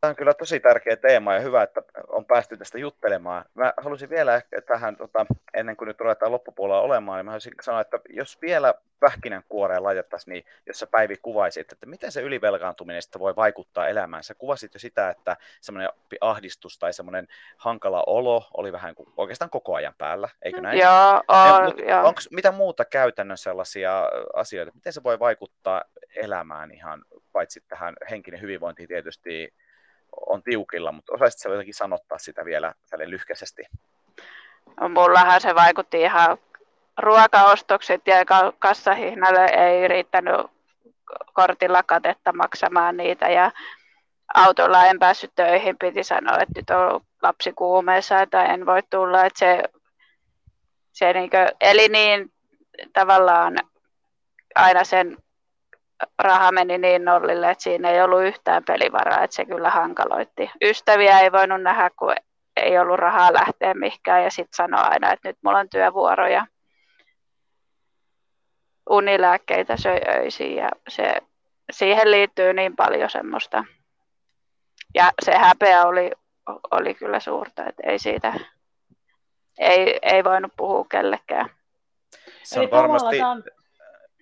Tämä on kyllä tosi tärkeä teema ja hyvä, että on päästy tästä juttelemaan. Mä haluaisin vielä ehkä tähän, tota, ennen kuin nyt ruvetaan loppupuolella olemaan, niin mä haluaisin sanoa, että jos vielä pähkinänkuoreen laitettaisiin, niin jos sä Päivi kuvaisit, että miten se ylivelkaantuminen sitten voi vaikuttaa elämään. Sä kuvasit jo sitä, että semmoinen ahdistus tai semmoinen hankala olo oli vähän kuin oikeastaan koko ajan päällä, eikö näin? Joo, ja, Onko mitä muuta käytännön sellaisia asioita, miten se voi vaikuttaa elämään ihan, paitsi tähän henkinen hyvinvointiin tietysti, on tiukilla, mutta osaisitko jotenkin sanottaa sitä vielä tälle lyhkäisesti? No, mullahan se vaikutti ihan ruokaostokset ja kassahihnalle ei riittänyt kortilla katetta maksamaan niitä ja autolla en päässyt töihin, piti sanoa, että nyt on lapsi kuumeessa, että en voi tulla, että se, se niin kuin, eli niin tavallaan aina sen raha meni niin nollille, että siinä ei ollut yhtään pelivaraa, että se kyllä hankaloitti. Ystäviä ei voinut nähdä, kun ei ollut rahaa lähteä mihinkään ja sitten sanoi aina, että nyt mulla on työvuoroja. Unilääkkeitä söi öisin ja se, siihen liittyy niin paljon semmoista. Ja se häpeä oli, oli kyllä suurta, että ei siitä, ei, ei voinut puhua kellekään. Se on varmasti, on...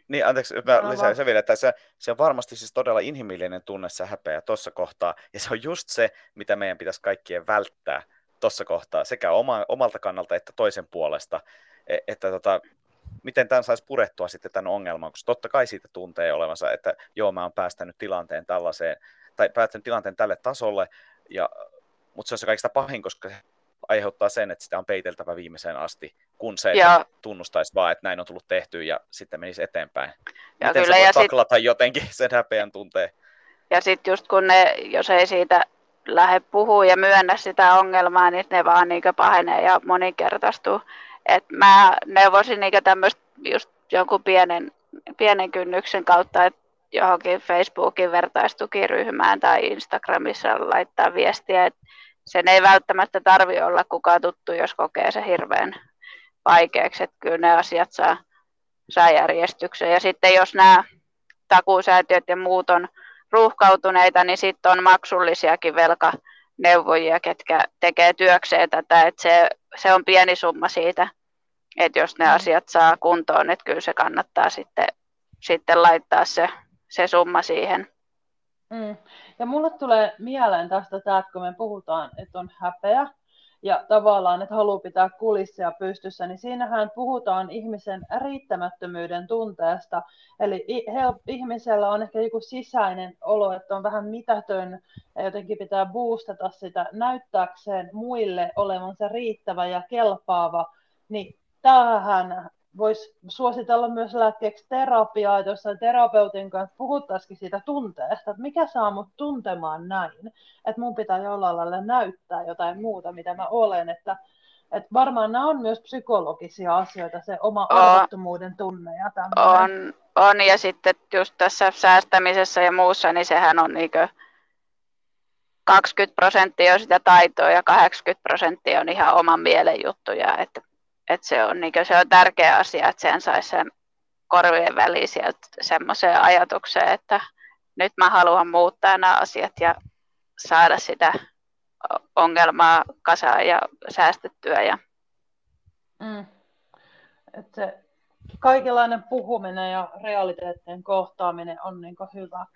Niin, anteeksi, mä no, lisään se vielä, että se, se on varmasti siis todella inhimillinen tunne se häpeä tuossa kohtaa, ja se on just se, mitä meidän pitäisi kaikkien välttää tuossa kohtaa, sekä oma, omalta kannalta että toisen puolesta, e, että tota, miten tämän saisi purettua sitten tämän ongelman, koska totta kai siitä tuntee olevansa, että joo, mä oon päästänyt tilanteen tällaiseen, tai päästänyt tilanteen tälle tasolle, ja, mutta se on se kaikista pahin, koska aiheuttaa sen, että sitä on peiteltävä viimeiseen asti, kun se ja... tunnustaisi vaan, että näin on tullut tehty ja sitten menisi eteenpäin. Ja Miten kyllä, se voi taklata sit... jotenkin sen häpeän tunteen? Ja sitten just kun ne, jos ei siitä lähde puhua ja myönnä sitä ongelmaa, niin ne vaan niin pahenee ja moninkertaistuu. Et mä neuvosin niin tämmöistä just jonkun pienen, pienen kynnyksen kautta, että johonkin Facebookin vertaistukiryhmään tai Instagramissa laittaa viestiä, että sen ei välttämättä tarvi olla kukaan tuttu, jos kokee se hirveän vaikeaksi, että kyllä ne asiat saa, saa järjestykseen. Ja sitten jos nämä takuusäätiöt ja muut on ruuhkautuneita, niin sitten on maksullisiakin velkaneuvojia, ketkä tekee työkseen tätä, että se, se on pieni summa siitä, että jos ne mm. asiat saa kuntoon, että kyllä se kannattaa sitten, sitten laittaa se, se summa siihen. Mm. Ja mulle tulee mieleen tästä tämä, että kun me puhutaan, että on häpeä ja tavallaan, että haluaa pitää kulissia pystyssä, niin siinähän puhutaan ihmisen riittämättömyyden tunteesta. Eli ihmisellä on ehkä joku sisäinen olo, että on vähän mitätön ja jotenkin pitää boostata sitä näyttääkseen muille olevansa riittävä ja kelpaava. Niin tämähän voisi suositella myös lääkkeeksi terapiaa, että jossain terapeutin kanssa puhuttaisikin siitä tunteesta, että mikä saa mut tuntemaan näin, että mun pitää jollain lailla näyttää jotain muuta, mitä mä olen, että että varmaan nämä on myös psykologisia asioita, se oma arvottomuuden tunne ja On, on, ja sitten just tässä säästämisessä ja muussa, niin sehän on niinkö 20 prosenttia on sitä taitoa ja 80 prosenttia on ihan oman mielen juttuja, että et se, on, niin se on tärkeä asia, että sen saisi sen korvien väliin sieltä semmoiseen ajatukseen, että nyt mä haluan muuttaa nämä asiat ja saada sitä ongelmaa kasaan ja säästettyä. Ja... Mm. Et se kaikenlainen puhuminen ja realiteettien kohtaaminen on niin hyvä.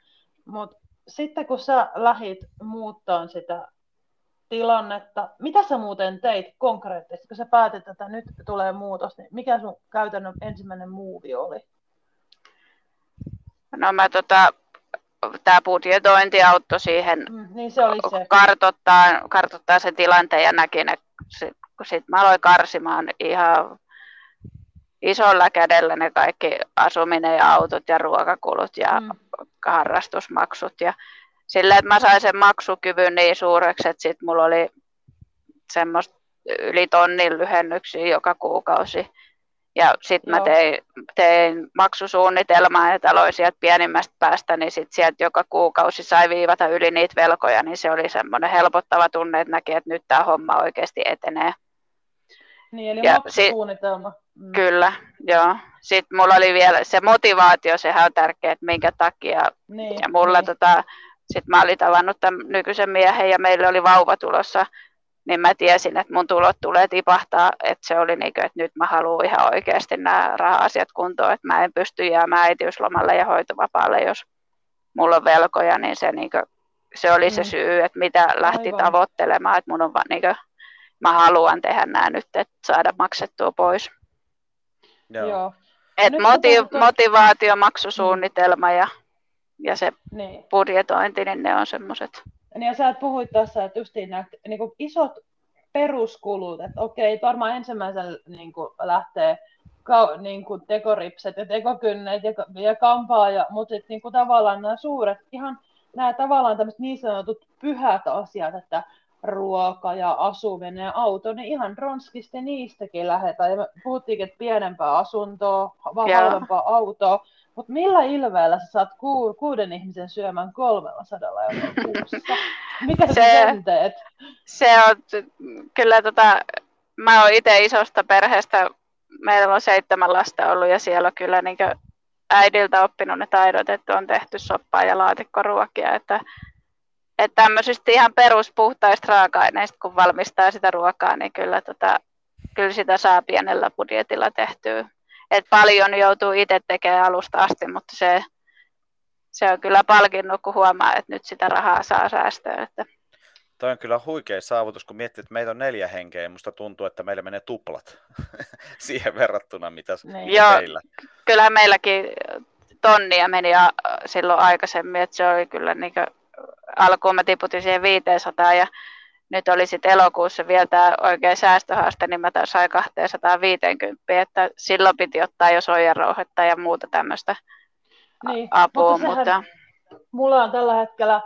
Mutta sitten kun sä lähit muuttaa sitä tilannetta. Mitä sä muuten teit konkreettisesti, kun sä päätit, että nyt tulee muutos, niin mikä sun käytännön ensimmäinen muuvi oli? No mä tota, tämä budjetointi auttoi siihen mm, niin se oli se. Kartoittaa, kartoittaa sen tilanteen ja näki ne, kun sit mä aloin karsimaan ihan isolla kädellä ne kaikki asuminen ja autot ja ruokakulut ja mm. harrastusmaksut ja sillä, että mä sain sen maksukyvyn niin suureksi, että sitten mulla oli semmoista yli tonnin lyhennyksiä joka kuukausi. Ja sitten mä tein, tein maksusuunnitelmaa ja aloin sieltä pienimmästä päästä, niin sitten sieltä joka kuukausi sai viivata yli niitä velkoja, niin se oli semmoinen helpottava tunne, että näki, että nyt tämä homma oikeasti etenee. Niin, eli ja maksusuunnitelma. Sit, mm. Kyllä, joo. Sitten mulla oli vielä se motivaatio, sehän on tärkeää, että minkä takia. Niin, ja mulla niin. tota, sitten mä olin tavannut tämän nykyisen miehen ja meillä oli vauva tulossa, niin mä tiesin, että mun tulot tulee tipahtaa, että se oli niin kuin, että nyt mä haluan ihan oikeasti nämä raha-asiat kuntoon, että mä en pysty jäämään äitiyslomalle ja hoitovapaalle, jos mulla on velkoja, niin se, niin kuin, se oli mm. se syy, että mitä lähti Aivan. tavoittelemaan, että mun on vaan niin kuin, mä haluan tehdä nämä nyt, että saada maksettua pois. Joo. Et motiv- motivaatio, maksusuunnitelma ja ja se niin. budjetointi, niin ne on semmoiset. Niin ja sä et puhuit tässä, että justiin nämä niin kuin isot peruskulut, että okei, varmaan ensimmäisen niin kuin lähtee ka, niin kuin tekoripset ja tekokynnet ja, ja kampaa, ja, mutta sitten niin tavallaan nämä suuret, ihan nämä tavallaan tämmöiset niin sanotut pyhät asiat, että ruoka ja asuminen ja auto, niin ihan ronskisti niistäkin lähdetään. Ja me puhuttiinkin, että pienempää asuntoa, vaan halvempaa autoa, Mutta millä ilveellä sä saat ku, kuuden ihmisen syömään 300 euroa kuussa? Mikä se, sen teet? Se on kyllä tota, mä oon itse isosta perheestä, meillä on seitsemän lasta ollut ja siellä on kyllä niin äidiltä oppinut ne taidot, että on tehty soppaa ja laatikkoruokia, että että tämmöisistä ihan peruspuhtaista raaka-aineista, kun valmistaa sitä ruokaa, niin kyllä, tota, kyllä sitä saa pienellä budjetilla tehtyä. Et paljon joutuu itse tekemään alusta asti, mutta se, se on kyllä palkinnut, kun huomaa, että nyt sitä rahaa saa säästöä. Että. Toi on kyllä huikea saavutus, kun miettii, että meitä on neljä henkeä, ja musta tuntuu, että meillä menee tuplat siihen verrattuna, mitä niin. Joo, teillä. Kyllä meilläkin tonnia meni silloin aikaisemmin, että se oli kyllä niin kuin alkuun mä tiputin siihen 500 ja nyt oli sitten elokuussa vielä tämä oikein säästöhaaste, niin mä taas sain 250, että silloin piti ottaa jo soijarouhetta ja muuta tämmöistä niin, apua. Mutta, mutta... Mulla on tällä hetkellä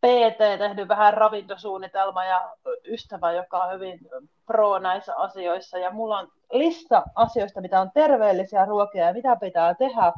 PT tehnyt vähän ravintosuunnitelma ja ystävä, joka on hyvin pro näissä asioissa. Ja mulla on lista asioista, mitä on terveellisiä ruokia ja mitä pitää tehdä.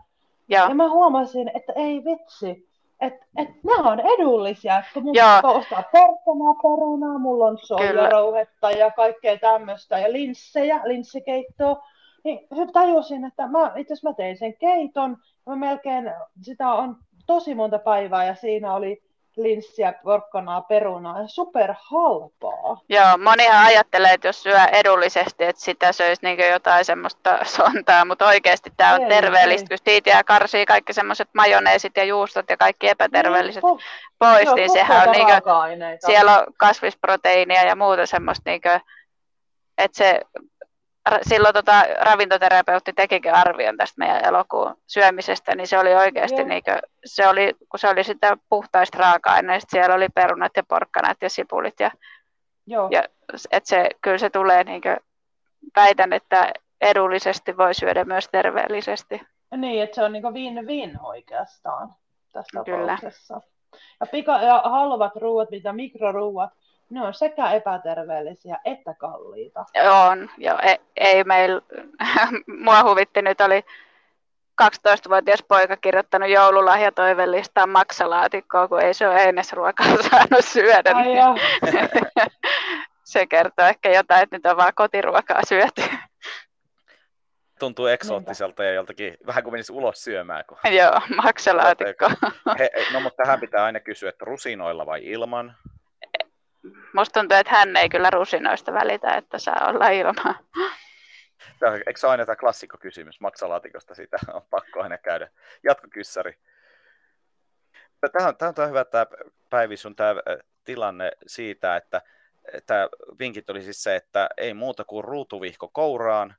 Ja, ja mä huomasin, että ei vitsi, että et ne on edullisia, kun mun pitää ostaa porkkanaa, perunaa, mulla on soijarouhetta ja kaikkea tämmöistä ja linssejä, linssikeittoa. Niin tajusin, että mä, itse asiassa mä tein sen keiton, mä melkein, sitä on tosi monta päivää ja siinä oli linssiä, porkkanaa, perunaa ja super halpaa. Joo, monihan ajattelee, että jos syö edullisesti, että sitä söisi niin jotain semmoista sontaa, mutta oikeasti tämä on ei, terveellistä, ei. kun siitä jää karsii kaikki semmoiset majoneesit ja juustot ja kaikki epäterveelliset niin, pois, joo, niin sehän on niin kuin, siellä on kasvisproteiinia ja muuta semmoista, niin kuin, että se silloin tota, ravintoterapeutti tekikin arvion tästä meidän elokuun syömisestä, niin se oli oikeasti, niin kuin, se oli, kun se oli sitä puhtaista raaka-aineista, siellä oli perunat ja porkkanat ja sipulit. Ja, Joo. ja et se, kyllä se tulee, niin kuin, väitän, että edullisesti voi syödä myös terveellisesti. Niin, että se on niin win-win oikeastaan tässä Kyllä. tapauksessa. Ja, pika- ja halvat ruuat, mitä mikroruuat, ne on sekä epäterveellisiä että kalliita. On, joo. Ei, ei meillä, mua huvitti nyt oli 12-vuotias poika kirjoittanut joululahjatoivelistaan maksalaatikkoa, kun ei se ole einesruokaa saanut syödä. Ai niin se kertoo ehkä jotain, että nyt on vaan kotiruokaa syöty. Tuntuu eksoottiselta ja joltakin vähän kuin menisi ulos syömään. Kun... Joo, maksalaatikko. He, no mutta tähän pitää aina kysyä, että rusinoilla vai ilman? Musta tuntuu, että hän ei kyllä rusinoista välitä, että saa olla ilman. Eikö se aina tämä klassikkokysymys maksalaatikosta, sitä on pakko aina käydä. Jatkokyssäri. Tämä on, tämä on hyvä tämä Päivi sun tämä tilanne siitä, että tämä vinkit oli siis se, että ei muuta kuin ruutuvihko kouraan,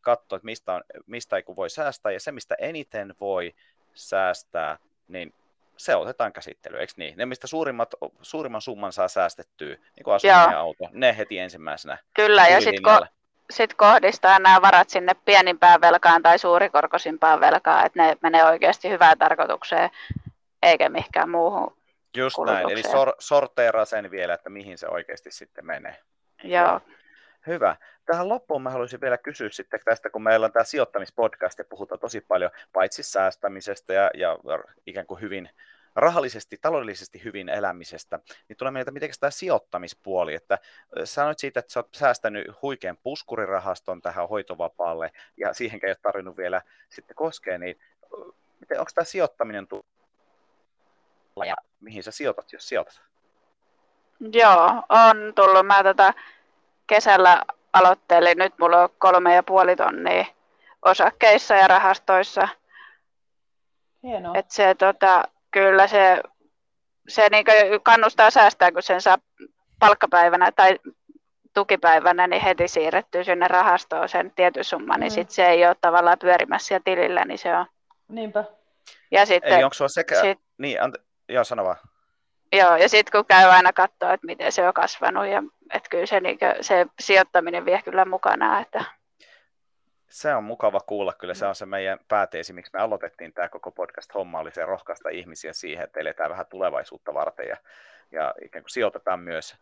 katso, että mistä, on, mistä ei voi säästää, ja se, mistä eniten voi säästää, niin se otetaan käsittelyyn, eikö niin? Ne, mistä suurimmat, suurimman summan saa säästettyä, niin kuin asuminen ja auto, ne heti ensimmäisenä. Kyllä, ja sitten ko- sit kohdistaa nämä varat sinne pienimpään velkaan tai suurikorkoisimpaan velkaan, että ne menee oikeasti hyvään tarkoitukseen, eikä mihinkään muuhun Just näin, eli sor- sorteeraa sen vielä, että mihin se oikeasti sitten menee. Joo. Hyvä. Tähän loppuun mä haluaisin vielä kysyä sitten tästä, kun meillä on tämä sijoittamispodcast ja puhutaan tosi paljon paitsi säästämisestä ja, ja ikään kuin hyvin rahallisesti, taloudellisesti hyvin elämisestä, niin tulee mieltä, miten tämä sijoittamispuoli, että sanoit siitä, että sä oot säästänyt huikean puskurirahaston tähän hoitovapaalle ja siihen ei ole tarvinnut vielä sitten koskea, niin miten, onko tämä sijoittaminen tullut ja mihin sä sijoitat, jos sijoitat? Joo, on tullut. Mä tätä kesällä aloittelin. Nyt mulla on kolme ja puoli tonnia osakkeissa ja rahastoissa. Hienoa. Et se, tota, kyllä se, se niinku kannustaa säästää, kun sen saa palkkapäivänä tai tukipäivänä niin heti siirrettyy sinne rahastoon sen tietyn summan, niin mm. niin sit se ei ole tavallaan pyörimässä siellä tilillä, niin se on. Niinpä. Ja sitten, Eli onko se sekä, sit, niin, ante, joo, sano vaan. Joo, ja sitten kun käy aina katsoa, että miten se on kasvanut, ja että kyllä se, niin se sijoittaminen vie kyllä mukana. Että... Se on mukava kuulla, kyllä se on se meidän pääteesi, miksi me aloitettiin tämä koko podcast-homma, oli se rohkaista ihmisiä siihen, että eletään vähän tulevaisuutta varten ja, ja ikään kuin sijoitetaan myös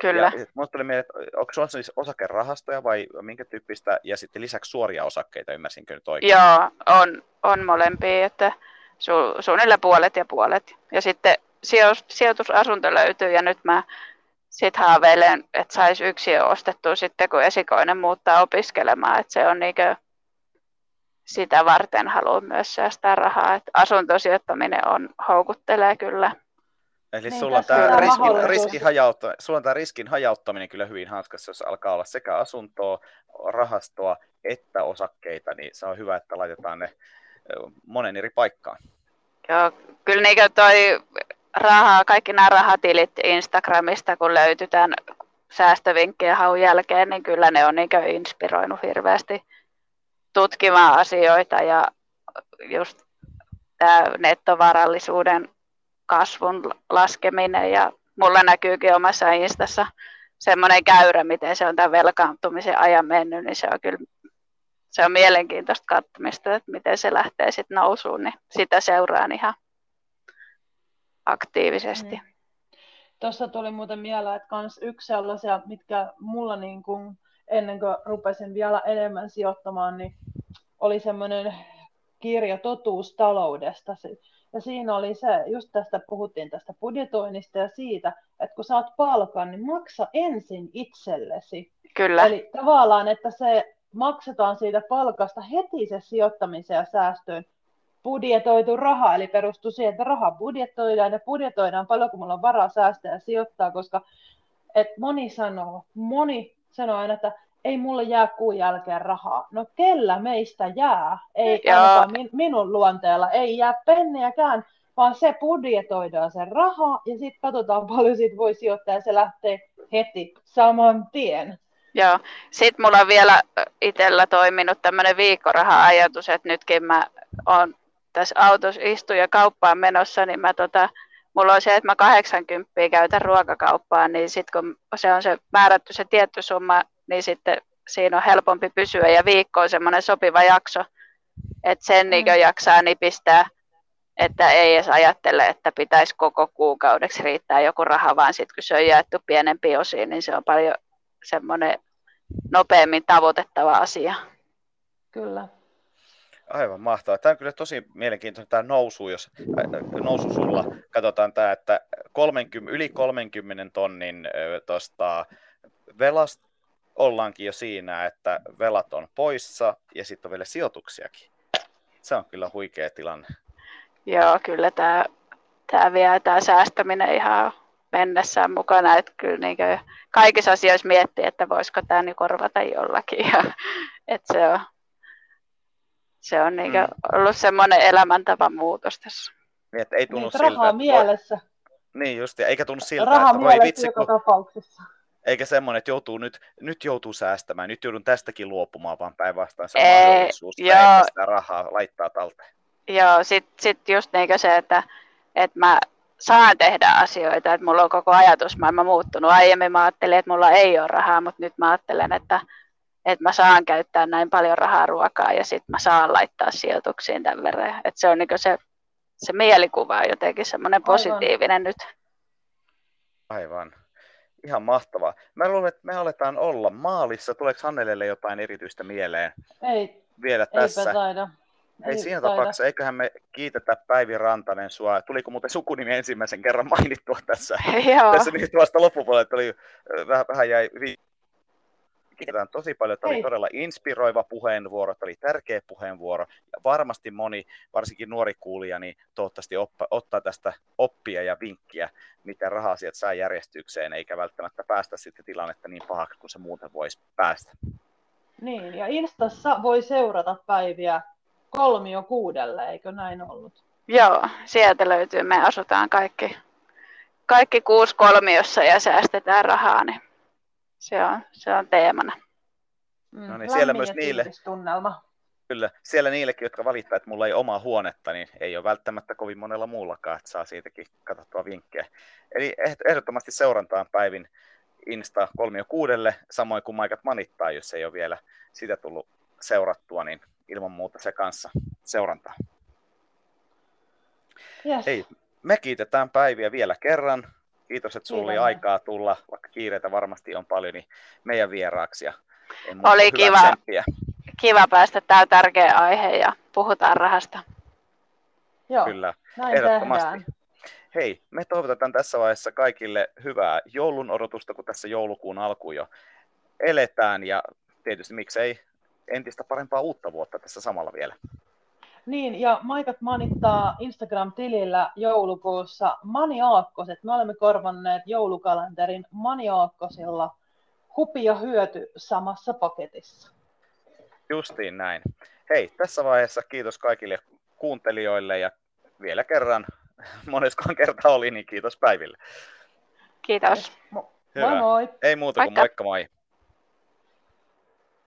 Kyllä. Ja mulle tuli mieleen, että onko sulla siis osakerahastoja vai minkä tyyppistä, ja sitten lisäksi suoria osakkeita, ymmärsinkö nyt oikein? Joo, on, on molempia, että su, suunnilleen puolet ja puolet. Ja sitten sijoitusasunto löytyy, ja nyt mä sitten haaveilen, että saisi yksi ostettua sitten, kun esikoinen muuttaa opiskelemaan, että se on niinkö sitä varten haluan myös säästää rahaa, että asuntosijoittaminen on, houkuttelee kyllä. Eli niin, sulla, on tämä riskin, riskin hajautta, sulla on tämä riskin hajauttaminen kyllä hyvin hanskassa, jos alkaa olla sekä asuntoa, rahastoa että osakkeita, niin se on hyvä, että laitetaan ne monen eri paikkaan. Joo, kyllä niin toi rahaa, kaikki nämä rahatilit Instagramista, kun löytyy tämän säästövinkkejä haun jälkeen, niin kyllä ne on niin inspiroinut hirveästi tutkimaan asioita ja just tämä nettovarallisuuden kasvun laskeminen. Ja mulla näkyykin omassa Instassa semmoinen käyrä, miten se on tämän velkaantumisen ajan mennyt, niin se on kyllä se on mielenkiintoista katsomista, että miten se lähtee sitten nousuun, niin sitä seuraan ihan aktiivisesti. Mm. Tuossa tuli muuten mieleen, että kans yksi sellaisia, mitkä mulla niin kuin, ennen kuin rupesin vielä enemmän sijoittamaan, niin oli semmoinen kirja Totuus taloudesta. Ja siinä oli se, just tästä puhuttiin tästä budjetoinnista ja siitä, että kun saat palkan, niin maksa ensin itsellesi. Kyllä. Eli tavallaan, että se maksetaan siitä palkasta heti se sijoittamiseen ja säästöön budjetoitu raha, eli perustuu siihen, että raha budjetoidaan ja budjetoidaan paljon, kun mulla on varaa säästää ja sijoittaa, koska et moni sanoo, moni sanoo aina, että ei mulle jää kuun jälkeen rahaa. No kellä meistä jää? Ei min, minun luonteella, ei jää penniäkään, vaan se budjetoidaan se raha ja sitten katsotaan paljon siitä voi sijoittaa ja se lähtee heti saman tien. Joo, sitten mulla on vielä itsellä toiminut tämmöinen viikkoraha-ajatus, että nytkin mä oon tässä autossa istuja ja kauppaan menossa, niin mä tota, mulla on se, että mä 80 käytän ruokakauppaan, niin sitten kun se on se määrätty se tietty summa, niin sitten siinä on helpompi pysyä ja viikko on semmoinen sopiva jakso, että sen niin jaksaa nipistää, että ei edes ajattele, että pitäisi koko kuukaudeksi riittää joku raha, vaan sitten kun se on jaettu pienempiin osiin, niin se on paljon semmoinen nopeammin tavoitettava asia. Kyllä. Aivan mahtavaa. Tämä on kyllä tosi mielenkiintoinen tämä nousu, jos nousu sulla katsotaan tämä, että 30, yli 30 tonnin tuosta velasta ollaankin jo siinä, että velat on poissa ja sitten on vielä sijoituksiakin. Se on kyllä huikea tilanne. Joo, kyllä tämä, tämä vie tämä säästäminen ihan mennessään mukana, että kyllä niin kaikissa asioissa miettii, että voisiko tämä niin korvata jollakin. Ja, että se on, se on niin mm. ollut semmoinen elämäntavan muutos tässä. Niin, että ei tunnu niin, siltä, rahaa että mielessä. Voi... Niin just, eikä tunnu siltä, rahaa että voi vitsi, kun... tapauksessa. Eikä semmoinen, että joutuu nyt, nyt joutuu säästämään, nyt joudun tästäkin luopumaan, vaan päinvastoin se on ei, mahdollisuus, että sitä rahaa laittaa talteen. Joo, sitten sit just niin se, että, että mä saan tehdä asioita, että mulla on koko ajatusmaailma muuttunut. Aiemmin mä ajattelin, että mulla ei ole rahaa, mutta nyt mä ajattelen, että, että mä saan käyttää näin paljon rahaa ruokaa ja sitten mä saan laittaa sijoituksiin tämän verran. Että se on niin se, se mielikuva on jotenkin semmoinen positiivinen Aivan. nyt. Aivan. Ihan mahtavaa. Mä luulen, että me aletaan olla maalissa. Tuleeko Hannelelle jotain erityistä mieleen? Ei, vielä tässä? Eipä taida. Ei, Ei siinä taida. tapauksessa, eiköhän me kiitetä Päivi Rantanen sua. Tuliko muuten sukunimi ensimmäisen kerran mainittua tässä? Joo. tässä niin tuosta loppupuolella oli, vähän, vähän jäi vi- Kiitetään tosi paljon. Tämä oli todella inspiroiva puheenvuoro, tämä oli tärkeä puheenvuoro. Ja varmasti moni, varsinkin nuori kuulija, niin toivottavasti oppa, ottaa tästä oppia ja vinkkiä, miten raha-asiat saa järjestykseen, eikä välttämättä päästä sitten tilannetta niin pahaksi kuin se muuten voisi päästä. Niin, ja Instassa voi seurata päiviä kolmio kuudelle, eikö näin ollut? Joo, sieltä löytyy. Me asutaan kaikki, kaikki kuusi kolmiossa ja säästetään rahaa, niin se on, se on teemana. Mm, no niin, siellä myös niille, tunnelma. Kyllä, siellä niillekin, jotka valittaa, että mulla ei omaa huonetta, niin ei ole välttämättä kovin monella muullakaan, että saa siitäkin katsottua vinkkejä. Eli ehdottomasti seurantaan päivin Insta 36, samoin kuin Maikat manittaa, jos ei ole vielä sitä tullut seurattua, niin ilman muuta se kanssa seurantaa. Yes. Hei, me kiitetään päiviä vielä kerran. Kiitos, että sulla oli aikaa tulla, vaikka kiireitä varmasti on paljon, niin meidän vieraaksi. Ja oli kiva, kiva päästä. Tämä on tärkeä aihe ja puhutaan rahasta. Joo, Kyllä, näin ehdottomasti. Tehdään. Hei, me toivotetaan tässä vaiheessa kaikille hyvää joulun odotusta, kun tässä joulukuun alku jo eletään ja tietysti miksei entistä parempaa uutta vuotta tässä samalla vielä. Niin, ja Maikat manittaa Instagram-tilillä joulukuussa maniaakkoset. Me olemme korvanneet joulukalenterin maniaakkosilla hupi ja hyöty samassa paketissa. Justiin näin. Hei, tässä vaiheessa kiitos kaikille kuuntelijoille ja vielä kerran, moneskohan kerta oli, niin kiitos Päiville. Kiitos. Moi moi. Ei muuta kuin moikka moi.